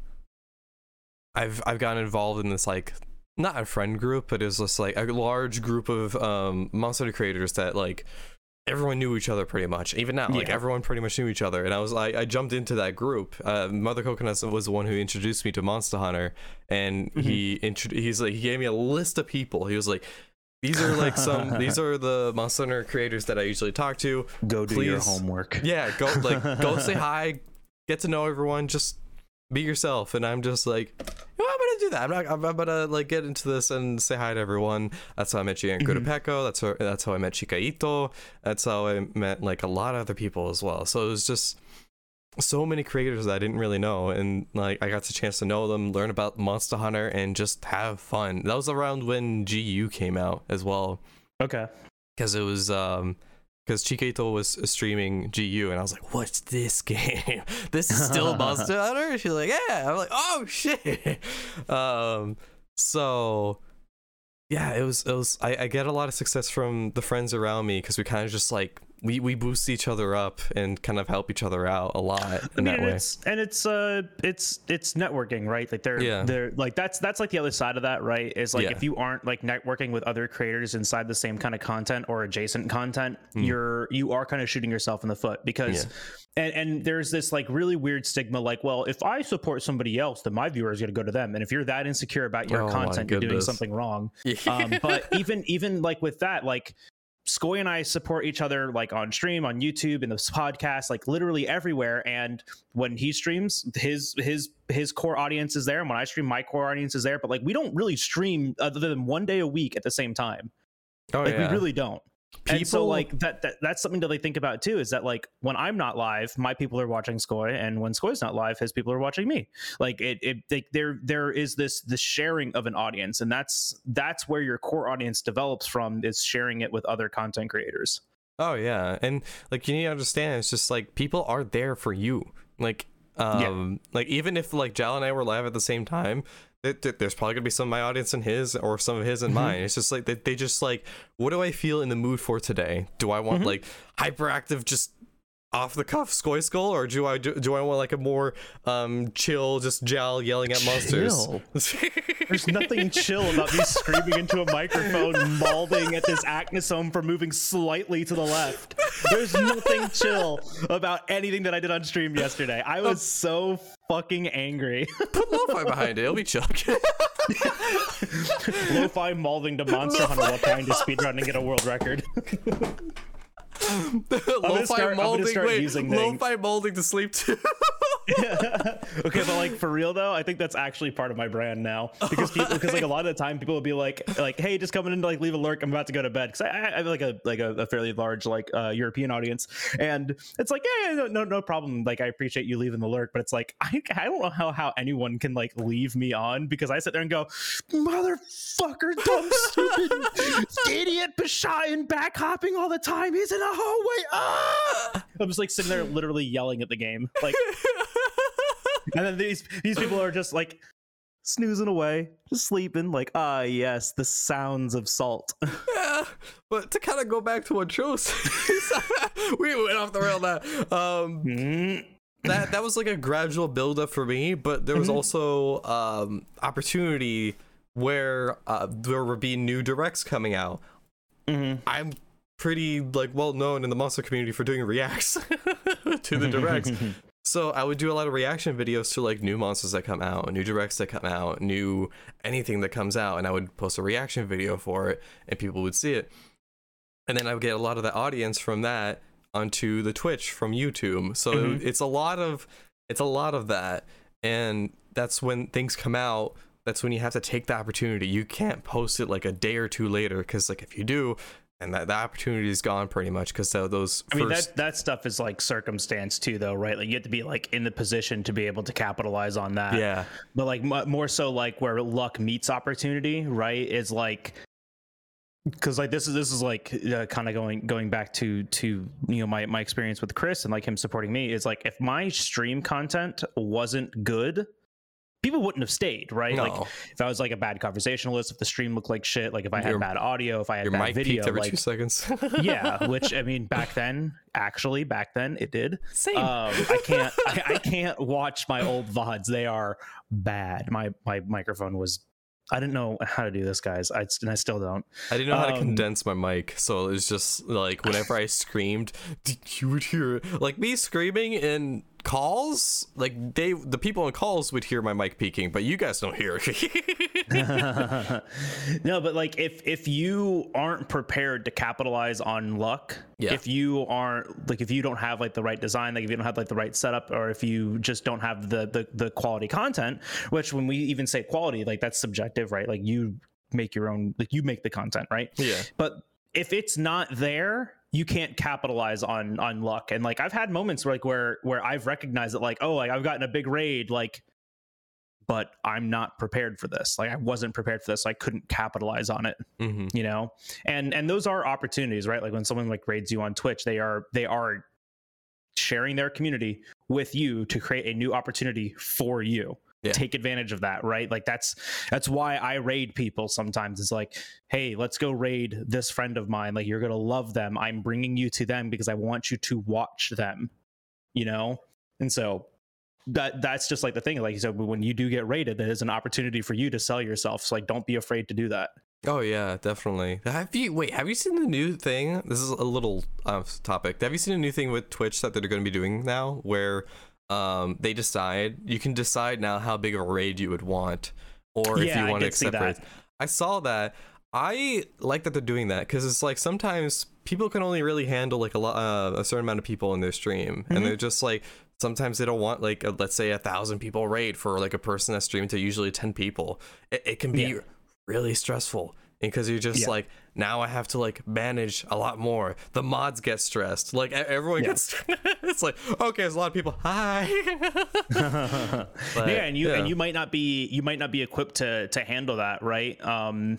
I've I've gotten involved in this like not a friend group, but it was just like a large group of um Monster creators that like everyone knew each other pretty much. Even now, like everyone pretty much knew each other, and I was I, I jumped into that group. Uh, Mother Coconuts was the one who introduced me to Monster Hunter, and he intro- he's like he gave me a list of people. He was like. These are like some. [LAUGHS] these are the Monster Hunter creators that I usually talk to. go do your homework Yeah, go like go [LAUGHS] say hi, get to know everyone, just be yourself. And I'm just like, I'm gonna do that. I'm not. I'm, I'm gonna like get into this and say hi to everyone. That's how I met Gian Mhm. Peko. That's how that's how I met Chikaito. That's how I met like a lot of other people as well. So it was just so many creators that I didn't really know, and like I got the chance to know them, learn about Monster Hunter, and just have fun. That was around when GU came out as well okay because it was um because Chikaito was streaming GU and I was like, "What's this [LAUGHS] game? this is still [LAUGHS] Monster Hunter?" She's like, "Yeah." I'm like, "Oh shit!" [LAUGHS] Um, so yeah, it was it was. I, I get a lot of success from the friends around me because we kind of just like we we boost each other up and kind of help each other out a lot I in mean, that way. it's and it's uh it's it's networking, right? Like they're Yeah. they're like that's that's like the other side of that, right? Is like Yeah. if you aren't like networking with other creators inside the same kind of content or adjacent content, Hmm. you're you are kind of shooting yourself in the foot because and and there's this like really weird stigma like, well, if I support somebody else, then my viewers going to go to them. And if you're that insecure about your Oh content, you're doing something wrong. [LAUGHS] Um, but even even like with that like Skoy and I support each other like on stream, on YouTube, in this podcast, like literally everywhere. And when he streams, his his his core audience is there, and when I stream, my core audience is there. But like we don't really stream other than one day a week at the same time. oh Like yeah. we really don't. And so People- like that, that that's something to like think about too is that like when i'm not live my people are watching skoy and when skoy's not live his people are watching me like it, it they, there there is this this sharing of an audience and that's that's where your core audience develops from is sharing it with other content creators Oh yeah, and like you need to understand, it's just like people are there for you. Like, Yeah. um, like even if like Jal and I were live at the same time, there's probably gonna be some of my audience in his or some of his in Mhm. mine. It's just like they, they just like, what do I feel in the mood for today? Do I want Mhm. like hyperactive, just off the cuff Skoy Skull, or do I do, do I want like a more um chill, just Jal yelling at monsters? [LAUGHS] There's nothing chill about me screaming into a microphone, [LAUGHS] mauling at this Aknosom for moving slightly to the left. There's nothing chill about anything that I did on stream yesterday. I was so fucking angry. [LAUGHS] Put lo-fi behind it; it'll be chill. Lo-fi mauling to Monster Hunter while trying to speedrun and get a world record. [LAUGHS] lo-fi start- molding. Wait, using lo-fi molding to sleep too. [LAUGHS] [LAUGHS] okay, but like for real though, I think that's actually part of my brand now. Because people because like a lot of the time people will be like like hey just coming in to like leave a lurk. I'm about to go to bed. Because I, I have like a like a, a fairly large like uh, European audience. And it's like yeah, yeah no, no no problem. Like I appreciate you leaving the lurk. But it's like I I don't know how how anyone can like leave me on because I sit there and go motherfucker dumb stupid idiot Bishaten back hopping all the time. He's a hallway ah I'm just like sitting there literally yelling at the game like [LAUGHS] and then these these people are just like snoozing away, just sleeping, like, ah, yes, the sounds of salt. [LAUGHS] yeah, but to kind of go back to what Tro [LAUGHS] says, we went off the rail. That um, Mm, that that was like a gradual build up for me, but there was Mhm. also um opportunity where uh, there would be new directs coming out. mhm. I'm pretty like well known in the monster community for doing reacts [LAUGHS] to the directs. [LAUGHS] So I would do a lot of reaction videos to like new monsters that come out, new directs that come out, new anything that comes out, and I would post a reaction video for it, and people would see it. And then I would get a lot of the audience from that onto the Twitch from YouTube. So Mhm. it's a lot of it's a lot of that, and that's when things come out. That's when you have to take the opportunity. You can't post it like a day or two later, because like if you do, and that the opportunity is gone pretty much because those I mean first that that stuff is like circumstance too, though, right? Like you have to be like in the position to be able to capitalize on that. yeah but like m- more so like where luck meets opportunity right is like because like this is this is like uh, kind of going going back to to you know my my experience with chris and like him supporting me is like if my stream content wasn't good people wouldn't have stayed right like if i was like a bad conversationalist if the stream looked like shit like if i had Your- bad audio if i had your bad mic video peaked every like two seconds. [LAUGHS] yeah [LAUGHS] which i mean back then actually back then it did Same. um, I can't. I, I can't watch my old vods. They are bad. My my microphone was. I didn't know how to do this, guys. I and I still don't. I didn't know how to um, condense my mic, so it was just like whenever I screamed, [LAUGHS] you would hear like me screaming in calls. Like they, the people in calls would hear my mic peaking, but you guys don't hear. [LAUGHS] no, but like if if you aren't prepared to capitalize on luck, Yeah. if you aren't like if you don't have like the right design, like if you don't have like the right setup, or if you just don't have the the, the quality content, which when we even say quality, like that's subjective, right? Like you make your own, like you make the content, right? yeah, but if it's not there you can't capitalize on on luck. And like i've had moments where like where where i've recognized that like oh like i've gotten a big raid like but i'm not prepared for this. Like i wasn't prepared for this. So i couldn't capitalize on it hmm you know? And and those are opportunities right? Like when someone like raids you on twitch they are they are sharing their community with you to create a new opportunity for you Yeah. take advantage of that right like that's that's why i raid people sometimes it's like hey let's go raid this friend of mine like you're gonna love them i'm bringing you to them because i want you to watch them you know and so that that's just like the thing like you said when you do get raided there's an opportunity for you to sell yourself so like don't be afraid to do that Oh yeah, definitely. Have you wait? Have you seen the new thing? This is a little off topic. Have you seen a new thing with Twitch that they're going to be doing now, where um they decide you can decide now how big of a raid you would want, or if you want to accept raids. I saw that. I like that they're doing that because it's like sometimes people can only really handle like a lot, uh, a certain amount of people in their stream, Mhm. and they're just like sometimes they don't want like a, let's say a thousand people raid for like a person that's streaming to usually ten people. It, it can be Yeah. really stressful because you're just Yeah. like now I have to like manage a lot more. The mods get stressed. Like everyone Yeah. gets. [LAUGHS] it's like okay, there's a lot of people. Hi. [LAUGHS] [LAUGHS] But, yeah and you yeah. and you might not be you might not be equipped to to handle that right um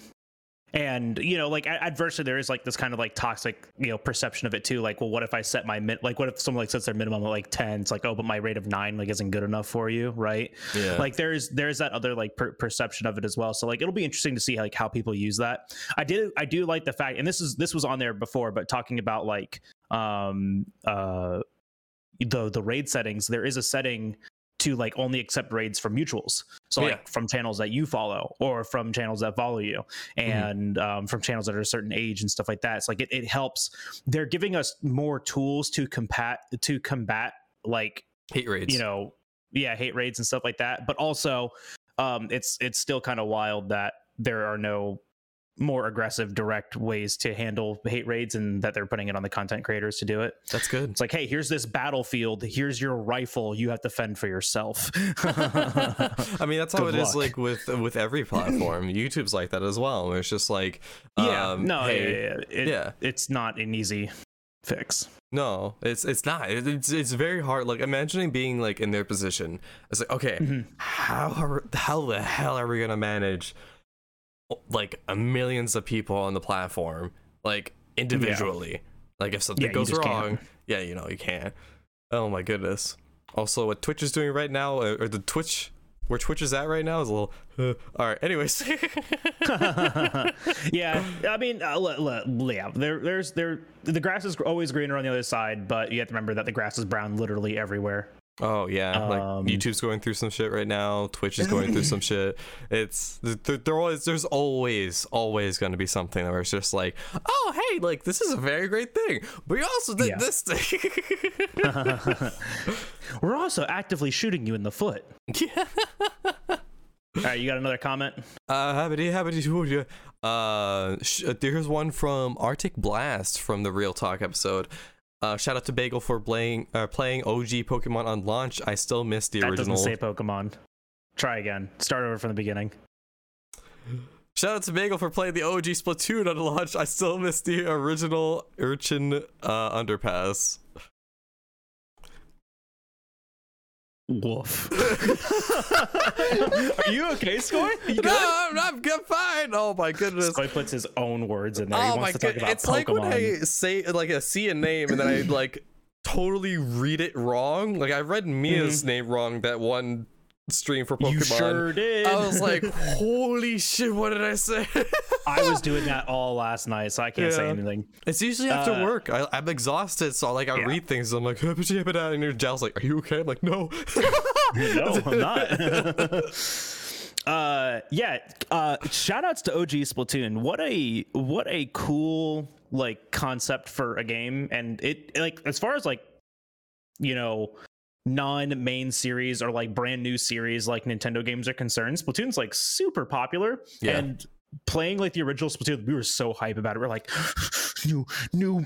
and you know like adversely there is like this kind of like toxic you know perception of it too like well what if i set my min like what if someone like sets their minimum at like 10 it's like oh but my rate of 9 like isn't good enough for you right? Yeah. like there's there's that other like per- perception of it as well. So like it'll be interesting to see like how people use that. I did i do like the fact and this is this was on there before but talking about like um uh the the raid settings, there is a setting to like only accept raids from mutuals. So Yeah. like from channels that you follow or from channels that follow you Mm-hmm. and um, from channels that are a certain age and stuff like that. It's like it, it helps. They're giving us more tools to combat to combat like Hate raids. you know yeah hate raids and stuff like that but also um it's it's still kind of wild that there are no more aggressive direct ways to handle hate raids and that they're putting it on the content creators to do it that's good. it's like hey here's this battlefield here's your rifle you have to fend for yourself [LAUGHS] [LAUGHS] I mean, that's how Good it is luck. like with with every platform. [LAUGHS] YouTube's like that as well. Where it's just like, yeah um, no hey, yeah, yeah, it- yeah. it's not an easy fix No, it's it's not. It's it's very hard. Like imagining being like in their position. It's like okay, Mm-hmm. how are, how the hell are we gonna manage like a millions of people on the platform like individually? Like if something Yeah, goes just can't. wrong, [LAUGHS] yeah, you know you can't. Oh my goodness. Also, what Twitch is doing right now, uh, or the Twitch where Twitch is at right now, is a little. Uh, all right. Anyways. [LAUGHS] yeah, I mean, uh, le- le- yeah, there, there's there. The grass is always greener on the other side, but you have to remember that the grass is brown literally everywhere. Oh yeah, like Um, YouTube's going through some shit right now. Twitch is going through some [LAUGHS] shit. It's there, there always there's always always going to be something where it's just like, oh hey, like this is a very great thing, but you also did Yeah. this thing. [LAUGHS] We're also actively shooting you in the foot. [LAUGHS] yeah. All right, you got another comment? Uh, habity habity yeah. Uh, sh- uh, here's one from Arctic Blast from the Real Talk episode. Uh, shout out to Bagel for playing uh, playing OG Pokemon on launch. I still miss the That original. doesn't say Pokemon. Try again. Start over from the beginning. Shout out to Bagel for playing the OG Splatoon on launch. I still miss the original Urchin uh, underpass. Woof. [LAUGHS] Are you okay, Skoy? You good? No, I'm, I'm good, fine. Oh my goodness. Skoy puts his own words in there. he Oh wants my to god. It's Pokemon. like when I say like I see a name and then I like totally read it wrong. Like I read Mia's mm-hmm. name wrong that one stream for Pokemon. you sure did. I was like, [LAUGHS] holy shit, what did I say? [LAUGHS] I was doing that all last night, so I can't say anything. It's usually after Uh, work. I, I'm exhausted, so like I Yeah. read things. I'm like, [LAUGHS] and your Jal's like, "Are you okay?" I'm like, "No." no, I'm not. uh, yeah. Uh, shout outs to OG Splatoon. What a what a cool like concept for a game, and it like as far as like you know non-main series or like brand new series like Nintendo games are concerned, Splatoon's like super popular Yeah. and playing like the original Splatoon, we were so hype about it. We're like [SIGHS] new new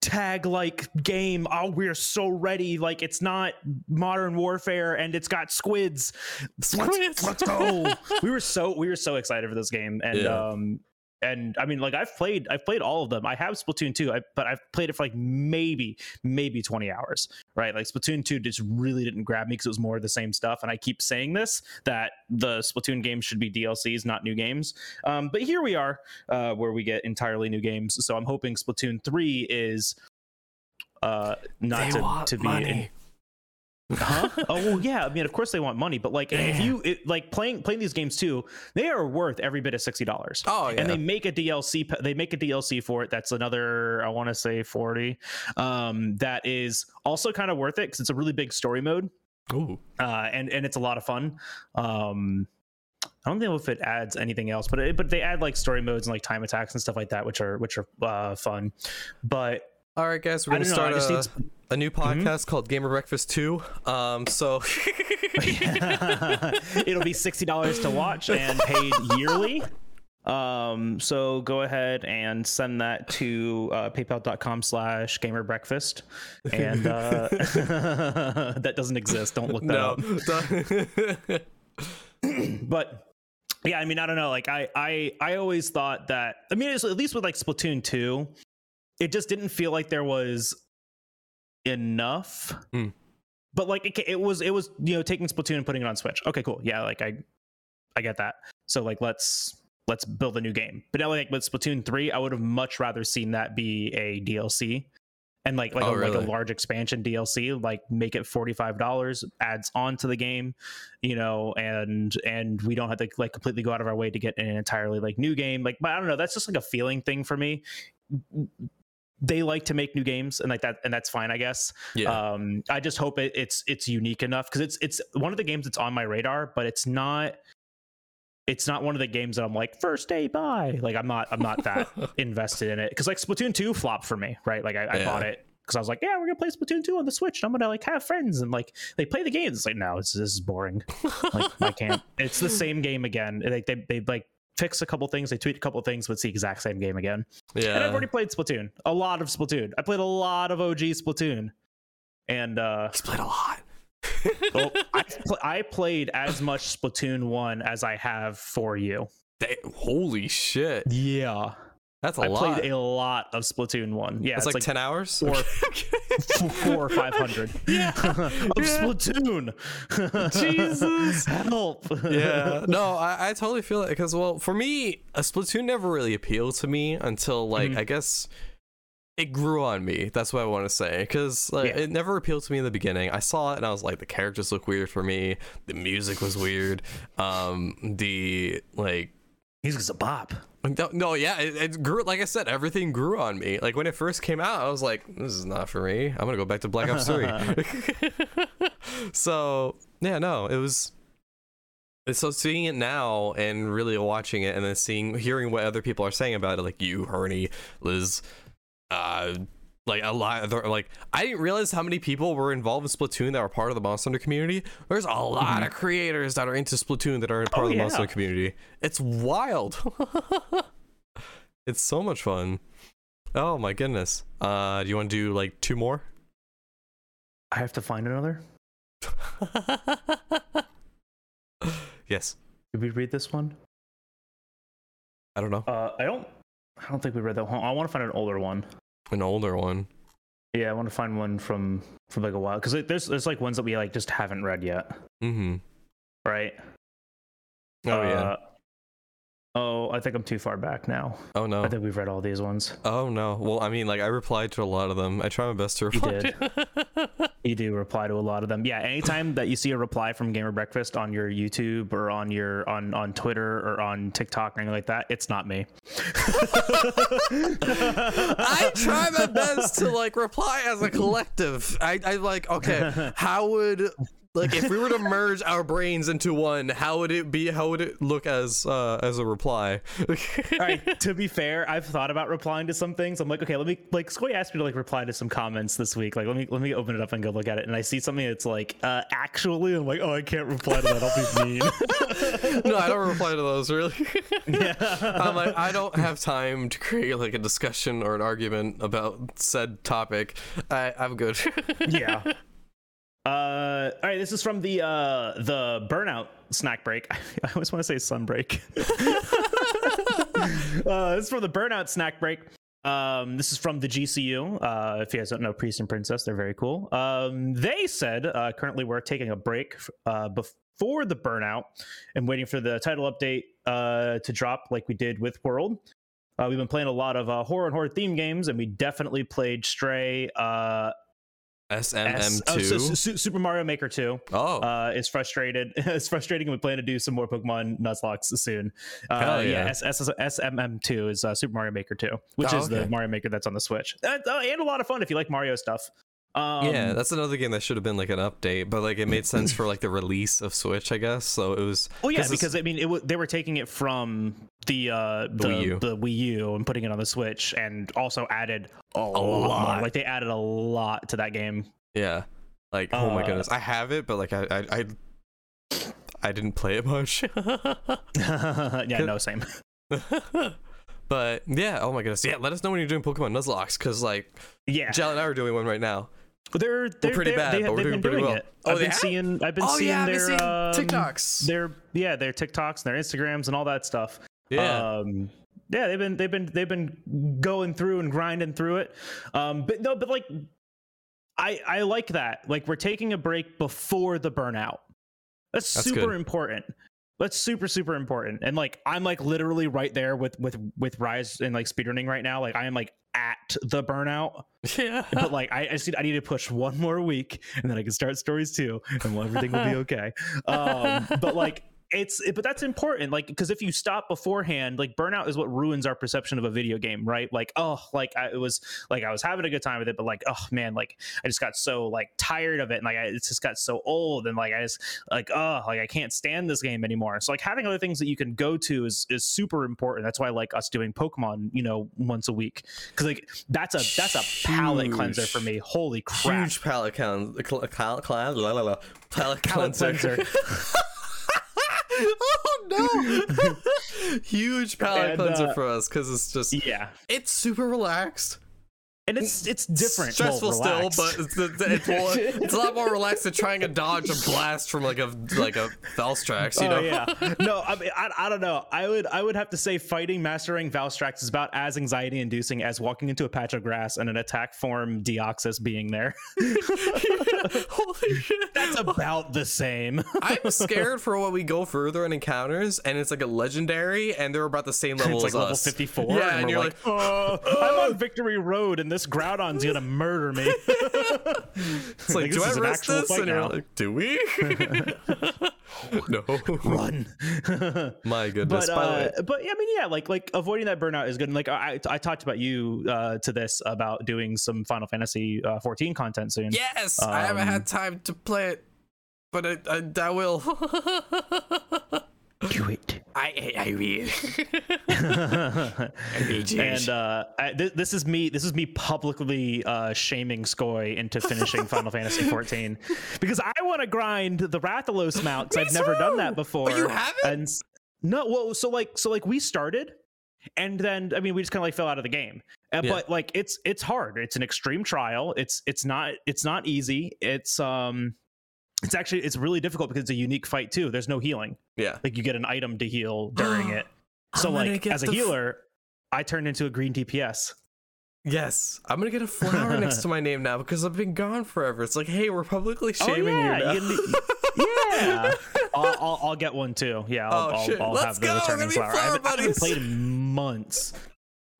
tag like game. Oh, we're so ready. Like it's not modern warfare and it's got squids. Squids. Let's, let's go. [LAUGHS] we were so we were so excited for this game. And Yeah. um and I mean like I've played I've played all of them. I have Splatoon 2, I, but I've played it for like maybe maybe 20 hours. Right? Like Splatoon 2 just really didn't grab me because it was more of the same stuff. And I keep saying this that the Splatoon games should be DLCs, not new games. Um, but here we are, uh, where we get entirely new games. So I'm hoping Splatoon 3 is uh not They to, to be huh? [LAUGHS] oh well, yeah. I mean, of course they want money, but like if you it, like playing playing these games too, they are worth every bit of sixty dollars. Oh yeah. And they make a DLC. They make a DLC for it. That's another, I want to say forty. Um, that is also kind of worth it because it's a really big story mode, Ooh. uh, and and it's a lot of fun. Um, I don't know if it adds anything else, but it, but they add like story modes and like time attacks and stuff like that, which are which are uh, fun. But All right, guys, we're gonna don't know. Start a, need a new podcast called Gamer Breakfast Two. Um, so [LAUGHS] [LAUGHS] It'll be sixty dollars to watch and paid yearly. Um, so go ahead and send that to uh, paypal.com slash gamer breakfast. And uh, [LAUGHS] that doesn't exist. Don't look that no. up. But yeah, I mean, I don't know. Like I I I always thought that I mean it's- at least with like Splatoon 2, it just didn't feel like there was enough. Hmm. But like it, it was it was you know taking Splatoon and putting it on Switch. Okay, cool. Yeah, like I I get that. So like let's let's build a new game. But now like with Splatoon 3, I would have much rather seen that be a DLC. And like like, Oh, a, like a large expansion DLC, like make it forty five dollars, adds on to the game, you know, and and we don't have to like completely go out of our way to get an entirely like new game. Like, but I don't know, that's just like a feeling thing for me. They like to make new games and like that and that's fine i guess. Yeah. um i just hope it, it's it's unique enough because it's it's one of the games that's on my radar but it's not it's not one of the games that i'm like first day buy like i'm not i'm not that [LAUGHS] invested in it. Because like splatoon 2 flopped for me right? Like i, I bought it because i was like yeah we're gonna play splatoon 2 on the switch and i'm gonna like have friends and like they play the games. It's like no it's, this is boring. Like i can't. [LAUGHS] It's the same game again. Like they, they like fix a couple things they tweak a couple things but it's the exact same game again yeah. and I've already played Splatoon, a lot of Splatoon. I played a lot of OG Splatoon, and uh, He's played a lot. [LAUGHS] well, I, pl- I played as much Splatoon one as I have for you. They- holy shit. Yeah, That's a I lot. I played a lot of Splatoon one. Yeah, That's it's like, 10 hours? four- [LAUGHS] f- [LAUGHS] four or five hundred. [LAUGHS] Yeah, of yeah. Splatoon. Jesus. help. yeah no I, I totally feel it because well for me a splatoon never really appealed to me until like Mhm. i guess it grew on me that's what i want to say because like, Yeah. it never appealed to me in the beginning i saw it and i was like the characters look weird for me the music was weird um the like He's just a bop. No, no yeah it, it grew like i said everything grew on me. Like when it first came out i was like this is not for me. I'm gonna go back to black ops 3 [LAUGHS] so yeah no it was so seeing it now and really watching it and then seeing hearing what other people are saying about it like you Hernie Liz uh like a lot of like I didn't realize how many people were involved in Splatoon that were part of the Monster Hunter community. There's a lot of creators that are into Splatoon that are part Oh, of the yeah. Monster Hunter community. It's wild. [LAUGHS] it's so much fun. Oh my goodness. Uh do you want to do like two more? I have to find another. [LAUGHS] yes. Did we read this one? I don't know. Uh, I don't. I don't think we read that one. I want to find an older one. An older one. Yeah, I want to find one from from like a while because there's there's like ones that we like just haven't read yet, Mm-hmm. right? Oh yeah. Oh, I think I'm too far back now. Oh no. I think we've read all these ones. Oh no. Well, I mean, like I replied to a lot of them. I try my best to reply. did. [LAUGHS] You do reply to a lot of them. Yeah, anytime that you see a reply from Gamer Breakfast on your YouTube or on your on on Twitter or on TikTok or anything like that, it's not me. [LAUGHS] I try my best to like reply as a collective. I, I like okay, [LAUGHS] how would like if we were to [LAUGHS] merge our brains into one, how would it be? How would it look as uh as a reply? All right. [LAUGHS] To be fair, I've thought about replying to some things. I'm like, okay, let me like. Skoy asked me to like reply to some comments this week. Like, let me let me open it up and go look at it. And I see something that's like, uh, actually, I'm like, oh, I can't reply to that. I'll be mean. [LAUGHS] no, I don't reply to those really. yeah. I'm like, I don't have time to create like a discussion or an argument about said topic. I, I'm good. yeah. Uh, all right. This is from the uh the burnout snack break. [LAUGHS] I always want to say sun break. [LAUGHS] uh, this is from the burnout snack break. Um, this is from the GCU. Uh, if you guys don't know Priest and Princess, they're very cool. Um, they said uh, currently we're taking a break uh, before the burnout and waiting for the title update uh, to drop, like we did with World. Uh, we've been playing a lot of uh, horror and horror theme games, and we definitely played Stray. Uh, SMM2. oh, so Su- Super Mario Maker 2 oh, uh, is frustrated. [LAUGHS] it's frustrating, we plan to do some more Pokemon Nuzlocke soon. Uh, yeah, yeah. S- S- SMM2 is uh, Super Mario Maker 2, which Oh, is the. Mario Maker that's on the Switch. Uh, uh, and a lot of fun if you like Mario stuff. Um, yeah, that's another game that should have been like an update, but like it made sense for like the release of Switch, I guess. So it was. Oh yeah, 'cause because I mean, it w- they were taking it from the uh, the, Wii U. the Wii U and putting it on the Switch, and also added a, lot, lot. more. Like they added a lot to that game. yeah, like oh my Uh, goodness, I have it, but like I I I, I didn't play it much. [LAUGHS] [LAUGHS] yeah, no, same. [LAUGHS] but yeah, oh my goodness, yeah. Let us know when you're doing Pokemon Nuzlockes, because like Yeah, Jal and I are doing one right now. They're they're pretty they're- bad, They, but we're they've doing been pretty doing well. it. Oh, I've they been have? seeing. I've been Oh, seeing yeah, I've been their seeing um, TikToks. Their yeah, their TikToks, and their Instagrams, and all that stuff. Yeah, Um, yeah, they've been they've been they've been going through and grinding through it. Um, but no, but like, I I like that. Like we're taking a break before the burnout. That's, That's super good. important. That's super super important. And like I'm like literally right there with with with Rise and like speedrunning right now. Like I am like at the burnout. yeah. [LAUGHS] but like I, I just need, I need to push one more week and then I can start stories 2 and well, everything will be [LAUGHS] okay. Um, but like it's it, but that's important like because if you stop beforehand like burnout is what ruins our perception of a video game right? Like oh like I, it was like i was having a good time with it but like oh man like i just got so like tired of it and like I, it just got so old and like i just like oh like i can't stand this game anymore. So like having other things that you can go to is is super important. That's why i like us doing pokemon you know once a week because like that's a that's a palate cleanser for me. Holy crap. Huge palate cleanser. Cl- cl- cl- la- la- la- palate palate cleanser. [LAUGHS] cleanser no! [LAUGHS] Huge palate And, cleanser uh, for us because it's just yeah it's super relaxed. And it's it's different. Stressful well, still, but it's, it's, it's, more, it's a lot more relaxed than trying to dodge a blast from like a like a Valstrax, you oh know? yeah. [LAUGHS] No I, mean, I I don't know. I would I would have to say fighting mastering Valstrax is about as anxiety inducing as walking into a patch of grass and an attack form Deoxys being there. [LAUGHS] Holy shit! that's about the same. [LAUGHS] I'm scared for what we go further in encounters, and it's like a legendary, and they're about the same level it's like as level us. 54 Yeah, and, and we're you're like, oh, oh, I'm on Victory Road and this Groudon's gonna murder me [LAUGHS] It's like, Like, do this I is an actual this? fight And you're now. like, do we? [LAUGHS] no. run [LAUGHS] My goodness. but By uh, but I mean, yeah, like like avoiding that burnout is good. And like I I talked about you uh, to this about doing some Final Fantasy uh, 14 content soon. yes, I haven't um, had time to play it, but I, I, I will. Do it. I, I will. [LAUGHS] and uh, I, th- this is me. This is me publicly uh, shaming Skoy into finishing Final [LAUGHS] Fantasy 14 because I want to grind the Rathalos mount because I've never done that before. Oh, you haven't? And no, well, so like, so like we started, and then I mean, we just kind of like fell out of the game. Uh, Yeah. But like, it's it's hard. It's an extreme trial. It's it's not it's not easy. It's um. It's actually it's really difficult because it's a unique fight too. There's no healing yeah. like you get an item to heal during it. [GASPS] So I'm like as a healer, I turned into a green DPS. Yes, I'm gonna get a flower next to my [LAUGHS] name now because I've been gone forever. It's like, hey, we're publicly oh, shaming oh, yeah, you now. [LAUGHS] yeah. I'll, I'll, I'll get one too. Yeah, I'll, Oh, I'll, shit. I'll Let's have the go. We're returning gonna flower. I haven't, I haven't played in months.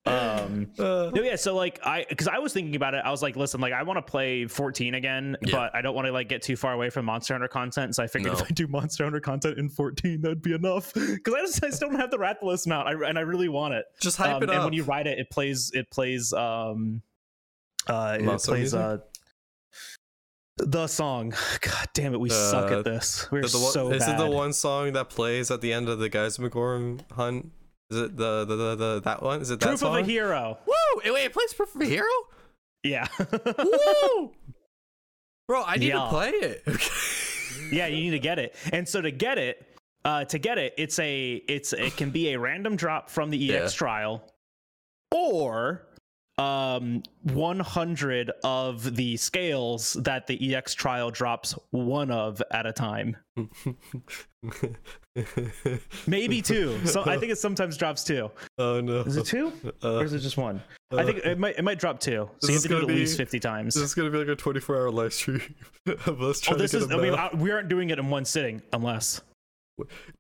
Um, Uh, no, yeah. So like, I because I was thinking about it, I was like, listen, like I want to play 14 again, Yeah. but I don't want to like get too far away from Monster Hunter content. So I figured No. if I do Monster Hunter content in 14, that'd be enough. Because I just I still don't have the Rathalos mount, I, and I really want it. just hype um, it up. And when you ride it, it plays it plays um uh it Monster plays music? uh the song. [LAUGHS] God damn it, we suck Uh, at this. We're Is it the so is bad. it the one song that plays at the end of the Gaismagorm hunt? Is it the the, the, the that one? Is it that Proof song? of a hero. Woo! Wait, it plays Proof of a Hero? Yeah. [LAUGHS] Woo! Bro, I need Yeah. to play it. [LAUGHS] yeah, you need to get it. And so to get it, uh to get it, it's a it's it can be a random drop from the EX Yeah. trial or um 100 of the scales that the EX trial drops one of at a time. Maybe two. So I think it sometimes drops two. oh no. Is it two? Uh, or is it just one? I think it might it might drop two. So you have to do it at least 50 times. This is gonna be like a 24 hour live stream [LAUGHS] of us Oh, this to get is a I mean. I, we aren't doing it in one sitting unless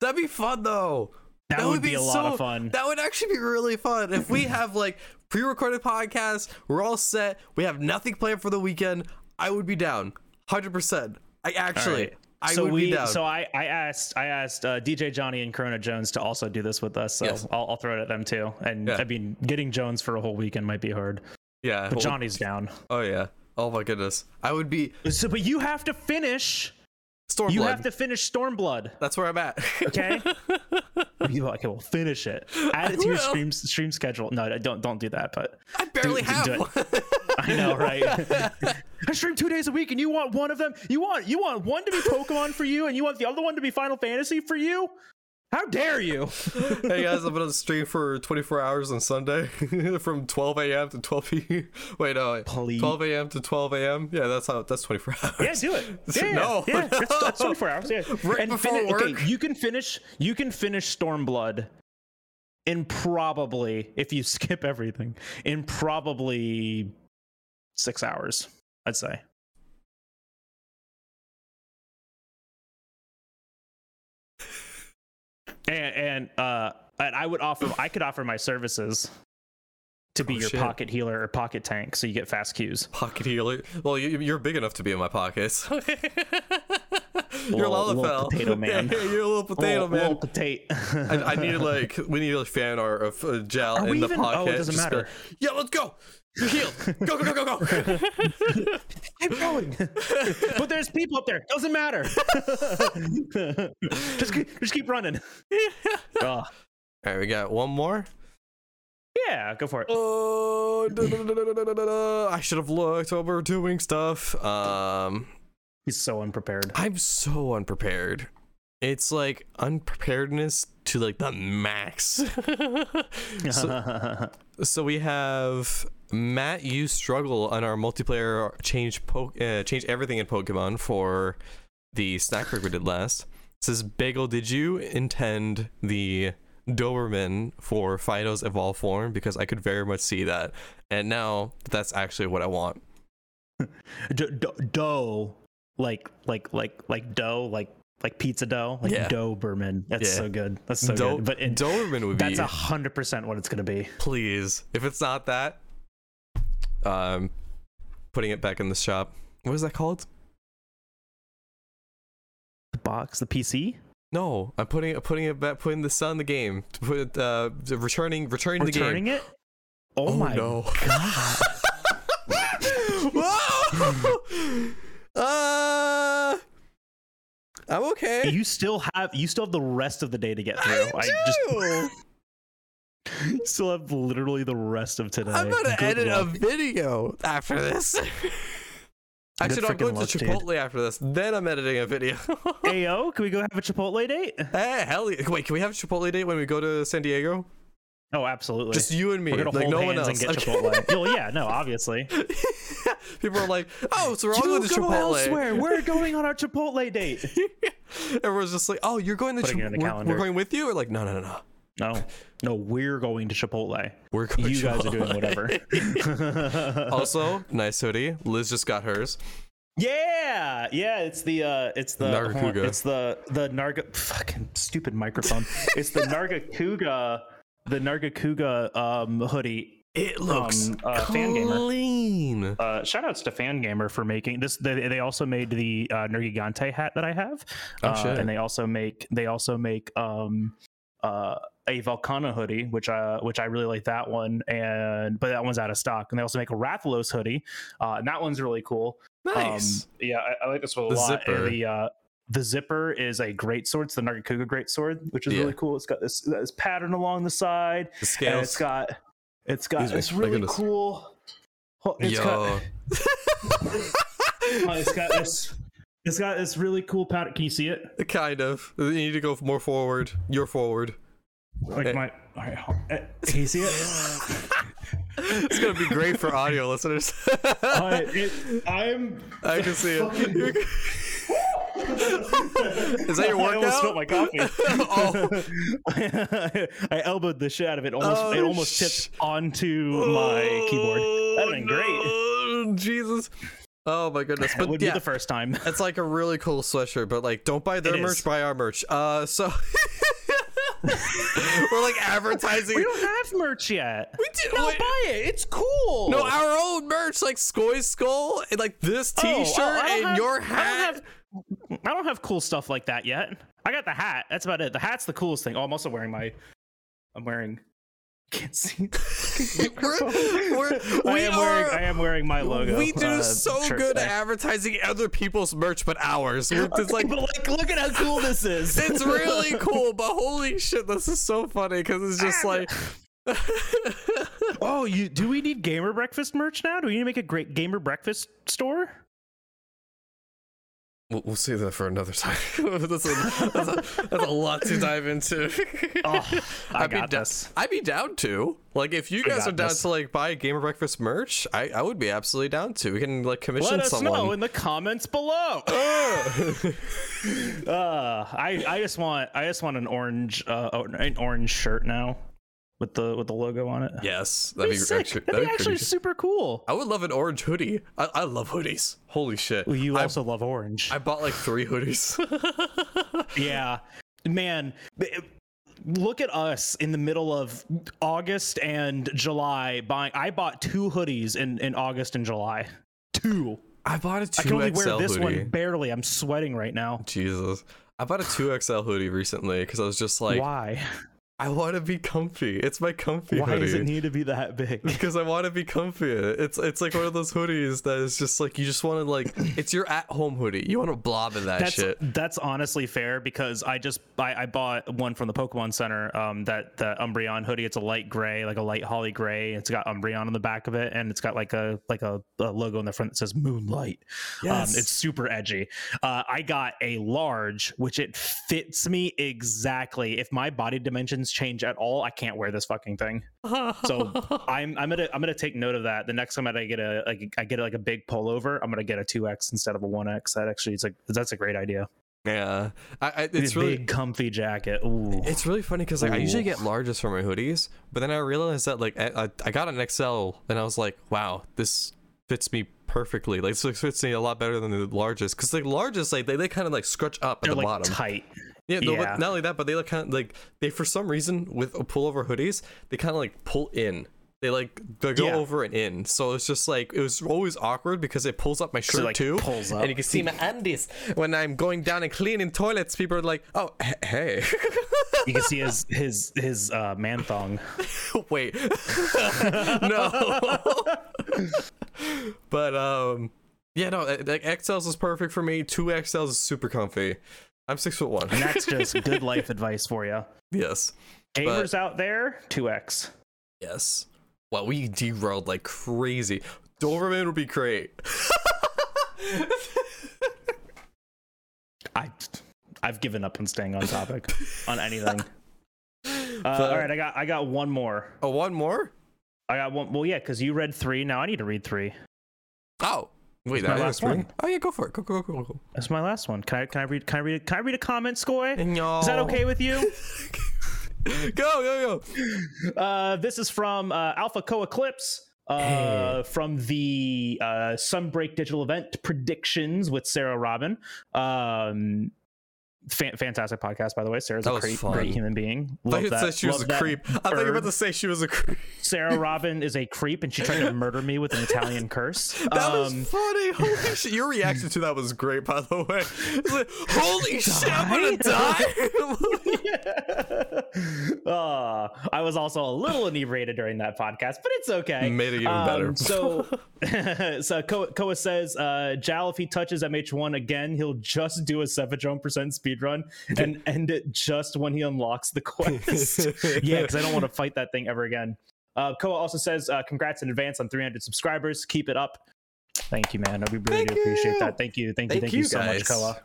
That'd be fun though. that, would be, a lot so- of fun. That would actually be really fun. If we have like pre-recorded podcast. we're all set. We have nothing planned for the weekend. I would be down, hundred percent. I actually, Alright. I so would we be down. so I I asked I asked uh, DJ Johnny and Corona Jones to also do this with us. So Yes. I'll, I'll throw it at them too. And Yeah. I mean, getting Jones for a whole weekend might be hard, yeah. but well, Johnny's down. Oh yeah. Oh my goodness. I would be So, but you have to finish. Stormblood. You have to finish Stormblood. That's where I'm at. [LAUGHS] Okay. you okay? Well, finish it. Add it to your will. stream stream schedule. No, don't don't do that. But I barely do have it. one. [LAUGHS] I know, right? [LAUGHS] I stream two days a week, and you want one of them. You want you want one to be Pokemon for you, and you want the other one to be Final Fantasy for you. How dare you? [LAUGHS] hey guys, I'm gonna stream for 24 hours on Sunday [LAUGHS] from 12 a.m. to 12 p. [LAUGHS] Wait, no, Please. 12 a.m. to 12 a.m. Yeah, that's how. That's 24 hours. Yeah, do it. Yeah, No, yeah, that's, no. that's 24 hours. Yeah. Right and before fini- okay, you can finish. You can finish Stormblood in probably if you skip everything in probably six hours. I'd say. And, and uh, and I would offer. I could offer my services to be Oh, your shit. pocket healer or pocket tank, so you get fast queues. Pocket healer. Well, you, you're big enough to be in my pockets. [LAUGHS] [LAUGHS] You're a Little- little potato man. Yeah, you're a little potato man. little potato. I, I need [LAUGHS] like we need a fan art of uh, Jal Are in the even- pocket. oh, it doesn't Just matter. yeah, let's go. You're healed. Go go go go go. [LAUGHS] Keep going. but there's people up there. Doesn't matter. [LAUGHS] just keep, just keep running. Ugh. [LAUGHS] All right, we got one more. yeah, go for it. Oh, da- da- da. I should have looked while we were doing stuff. Um, He's so unprepared. I'm so unprepared. It's like unpreparedness to like the max. [LAUGHS] so, [LAUGHS] so we have Matt. You struggle on our multiplayer change po- uh, change everything in Pokemon for the snack break we did last. It says Bagel, did you intend the Doberman for Fido's evolved form? Because I could very much see that, and now that's actually what I want. [LAUGHS] D- d- dough, like like like like dough, like like pizza dough, like Yeah. Doberman. That's Yeah. so good. That's so Do- good. But it, Doberman would be that's a hundred percent what it's gonna be. please. If it's not that, um, putting it back in the shop. What is that called? The box, the PC, No, I'm putting putting it back, putting this on the game. To put uh, returning, returning the game. returning it. Oh, my no! god! [LAUGHS] Whoa! uh, [LAUGHS] [LAUGHS] I'm okay. you still have you still have the rest of the day to get through. I do. just [LAUGHS] still have literally the rest of today. I'm gonna Good edit a video after this. [LAUGHS] Actually, no, I'm going luck, to dude. Chipotle after this. Then I'm editing a video. [LAUGHS] Ayo, can we go have a Chipotle date? hey, hell yeah. Wait, can we have a Chipotle date when we go to San Diego? Oh, absolutely. Just you and me, We're gonna like hold no one hands else. and get Okay. Chipotle. well, yeah, no, obviously. [LAUGHS] People are like, "Oh, so we're all going to go Chipotle." elsewhere. We're [LAUGHS] going on our Chipotle date. [LAUGHS] Everyone's just like, "Oh, you're going to Putting it Chipotle? in the We're, calendar. we're going with you?" Or like, "No, no, no, no. No, no, we're going to Chipotle. We're going You guys are doing whatever. also, nice hoodie. Liz just got hers. yeah, yeah. It's the uh, it's the Nargacuga. It's the the Narga. Fucking stupid microphone. it's the Nargacuga. The Nargacuga um hoodie. It looks From, uh, Fangamer. clean. Uh, shout outs to Fangamer for making this. They, they also made the uh, Nergigante hat that I have. Oh, uh. And they also make they also make um uh a Volcana hoodie, which uh which I really like that one, and but that one's out of stock. And they also make a Rathalos hoodie, uh, and that one's really cool. Nice. Um, yeah, I, I like this one a The lot. zipper. The uh, the zipper is a great sword. It's the Nargacuga great sword, which is Yeah. really cool. It's got this, this pattern along the side, the and it's got it's got Excuse me. this really goodness. cool. It's Yo. got [LAUGHS] it's got this. It's got this really cool pattern. Can you see it? kind of. You need to go more forward. You're forward. Like Eh. my. All right, eh, can you see it? [LAUGHS] It's gonna be great for audio listeners. [LAUGHS] It I'm. I can see fucking- it. [LAUGHS] Is that your workout? I almost spilled my coffee. [LAUGHS] [LAUGHS] I elbowed the shit out of it. Almost, Oh, it almost sh- tipped onto my keyboard. That'd been great. Oh, Jesus. Oh my goodness. It But would yeah, be the first time. it's like a really cool sweatshirt, but like don't buy their It merch, is. buy our merch. Uh so we're like advertising We don't have merch yet. We do- No, wait. buy it. It's cool. No, our own merch, like Skoy's skull, and like this Oh, T-shirt oh, don't and have- your hat. I don't have cool stuff like that yet. I got the hat. That's about it. The hat's the coolest thing. Oh, I'm also wearing my. I'm wearing. [LAUGHS] Can't see. [LAUGHS] We're- we're- I we am wearing. I am wearing my logo. we do uh, so good at advertising other people's merch, but ours. We're just like but like, look at how cool this is. [LAUGHS] it's really cool, but holy shit, this is so funny because it's just like. oh, you do we need gamer breakfast merch now? Do we need to make a great gamer breakfast store? We'll, we'll save that for another time. [LAUGHS] that's, a, that's, a, that's a lot to dive into. [LAUGHS] Oh, I I'd be da-. I'd be down to. Like, if you guys are down this. to like buy Gamer Breakfast merch, I, I would be absolutely down to. We can like commission Let us someone. know in the comments below. [LAUGHS] Uh, I I just want I just want an orange uh an orange shirt now with the with the logo on it. yes, that'd that'd be be sick. actually. That'd, That'd be actually pretty- super cool. I would love an orange hoodie. I, I love hoodies. Holy shit! Well, you I, also love orange. I bought like three hoodies. [LAUGHS] yeah, man. Look at us in the middle of August and July buying. I bought two hoodies in in August and July. Two. I bought a two. I can only wear this hoodie. one barely. I'm sweating right now. Jesus. I bought a 2XL hoodie recently because I was just like, Why? I want to be comfy. It's my comfy hoodie. Why hoodie. does it need to be that big? [LAUGHS] because I want to be comfy. It's it's like one of those hoodies that is just like you just want to like [CLEARS THROAT] it's your at home hoodie. You want to blob in that That's shit. that's honestly fair because I just I, I bought one from the Pokemon Center. Um, that the Umbreon hoodie. It's a light gray, like a light holly gray. It's got Umbreon on the back of it, and it's got like a like a, a logo in the front that says Moonlight. Yes. Um, it's super edgy. Uh, I got a large, which it fits me exactly. If my body dimensions change at all, I can't wear this fucking thing. So [LAUGHS] I'm I'm gonna I'm gonna take note of that. The next time that I get a like I get like a big pullover, I'm gonna get a two X instead of a one X. That actually is like that's a great idea. yeah, I, I, It's it's really big comfy jacket. Ooh. it's really funny because like I usually get larges for my hoodies, but then I realized that like I, I, I got an XL and I was like, wow, this fits me perfectly. Like this fits me a lot better than the largest because the largest like they, they kind of like scrunch up at They're the like bottom. tight. Yeah, no, Yeah. but not only that, but they look kind of like they for some reason with a pullover hoodies, they kind of like pull in. They like they go Yeah. over and in. So it's just like it was always awkward because it pulls up my shirt it, like, too, pulls up. and you can see my undies when I'm going down and cleaning toilets. People are like, "Oh, hey, [LAUGHS] You can see his [LAUGHS] his his uh, man thong. wait, [LAUGHS] no." but um, yeah, no, like XLs is perfect for me. Two XLs is super comfy. I'm six foot one. And that's [LAUGHS] just good life advice for you. yes, Gamers out there, two X. yes. Well, we derailed like crazy. Doberman would be great. [LAUGHS] I I've given up on staying on topic [LAUGHS] on anything. Uh, all right, I got I got one more. Oh, one more? I got one. Well, yeah, because you read three. Now I need to read three. Oh, wait, that's my last three? one. Oh yeah, go for it. Go go go go. go. That's my last one. Can I can I read can I read can I read a comment, Skoy? No. Is that okay with you? [LAUGHS] go go go. Uh, this is from uh, Alpha Co Eclipse. Uh, Hey. from the uh, Sunbreak digital event predictions with Sarah Robin. Um, fan- fantastic podcast, by the way. Sarah's That a was great, human being. I Love thought that. said she was love a creep. I were about to say she was a creep. Sarah Robin is a creep, and she tried to murder me with an Italian curse. [LAUGHS] That was Um, funny. Holy [LAUGHS] shit. Your reaction to that was great, by the way. Like, Holy [LAUGHS] shit, I'm gonna die. uh, I was also a little inebriated during that podcast, but it's okay. Made it even Um, better. so, so Koa, Koa says, uh, Jal, if he touches MH1 again, he'll just do a 7% speed run and end it just when he unlocks the quest. [LAUGHS] yeah, because I don't want to fight that thing ever again. Uh, Koa also says, uh, congrats in advance on 300 subscribers. Keep it up. Thank you, man. We really Thank do appreciate that. Thank you. Thank you. Thank Thank, you, you, so much. Koa.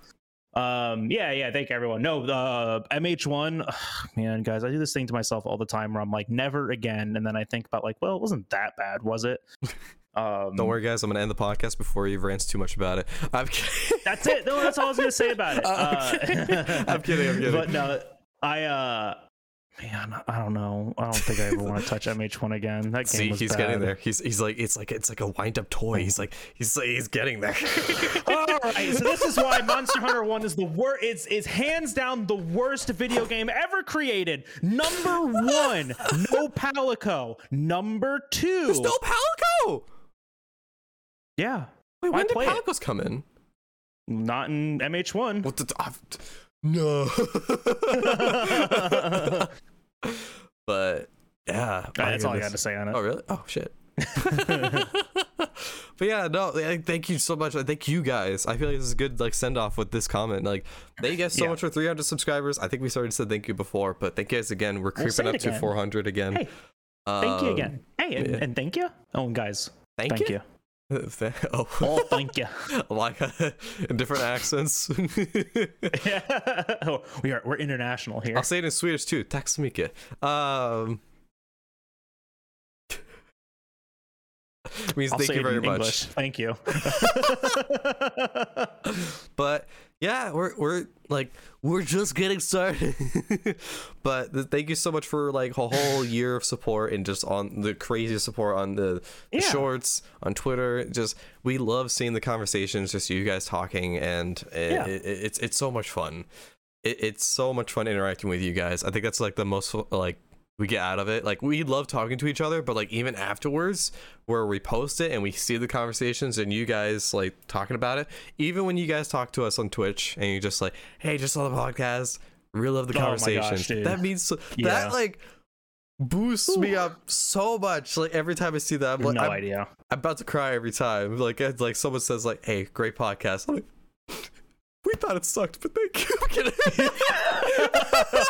Um, yeah, yeah, thank everyone. No, uh, MH1, ugh, [SIGHS] man, guys, I do this thing to myself all the time where I'm like, never again. And then I think about, like, well, it wasn't that bad, was it? [LAUGHS] Um, Don't worry, guys. I'm gonna end the podcast before you rants too much about it. I'm [LAUGHS] kidding. That's it. No, that's all I was gonna say about it. Okay. Uh, I'm kidding, I'm kidding. [LAUGHS] But no, I uh, man, I don't know. I don't think I ever want to touch MH1 again. That game See, was he's bad. getting there. He's he's like it's like it's like a wind up toy. He's like he's like, he's getting there. [LAUGHS] All right, so this is why Monster Hunter One is the worst. Is is hands down the worst video game ever created. Number one, no Palico. Number two, There's no Palico. Yeah, Wait, Why when did play it? Palicos come in? not in MH1. What the? I've, no. [LAUGHS] but yeah, That's all I got to say on it. Oh really? Oh shit. [LAUGHS] but yeah, no. like, Thank you so much. Thank you guys. I feel like this is a good like send off with this comment. Like, thank you guys so Yeah. much for 300 subscribers. I think we started to said thank you before, but thank you guys again. We're We'll creeping up it to 400 again. Hey, Thank you Um, again. Hey, and, yeah. and thank you. Oh, guys, Thank, thank you. you. Oh, [LAUGHS] Oh, thank you. like [LAUGHS] in different accents. [LAUGHS] oh, we are we're international here. I'll say it in Swedish too. Tack så mycket. Um, means I'll thank you very much. English. Thank you. But yeah, we're we're like we're just getting started. [LAUGHS] but th- thank you so much for like a whole [LAUGHS] year of support and just on the crazy support on the, the Yeah. shorts on Twitter. Just we love seeing the conversations, just you guys talking, and it, Yeah. it, it's it's so much fun. It, it's so much fun interacting with you guys. I think that's like the most like we get out of it. Like we love talking to each other, but like even afterwards, where we post it and we see the conversations and you guys like talking about it, even when you guys talk to us on Twitch and you just like, hey, just saw the podcast, really love the Oh my gosh, conversations. that means so, Yeah. that like boosts me up so much. Like every time I see that, I'm like, no I'm, idea. I'm about to cry every time. Like like someone says like, hey, great podcast. I'm like, we thought it sucked, but thank you. [LAUGHS]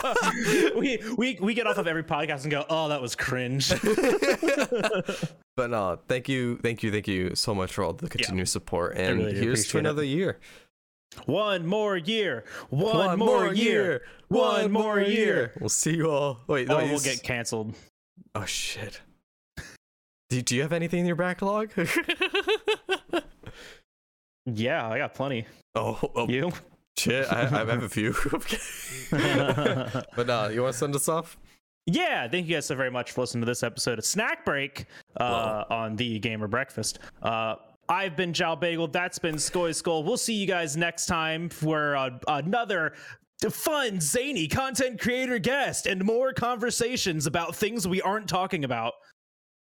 I'm [LAUGHS] we we we get off of every podcast and go, oh, that was cringe. [LAUGHS] but no, thank you, thank you, thank you so much for all the continued support. And really here's to appreciate it. another year. One more year. One, more, year. One more year. We'll see you all. Wait, oh, Or wait, we'll get canceled. Oh shit. Do, do you have anything in your backlog? Yeah, I got plenty. oh, oh You? shit! I, I have a few. [LAUGHS] [LAUGHS] but uh, you want to send us off? Yeah, thank you guys so very much for listening to this episode of Snack Break uh, on the Gamer Breakfast. Uh, I've been Jal Bagel. That's been Skoy Skull. We'll see you guys next time for uh, another fun, zany content creator guest and more conversations about things we aren't talking about.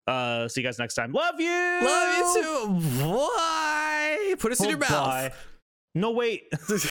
Uh, see you guys next time. Love you. Love you too. Why? Put us in your Bye. mouth. No, wait. [LAUGHS]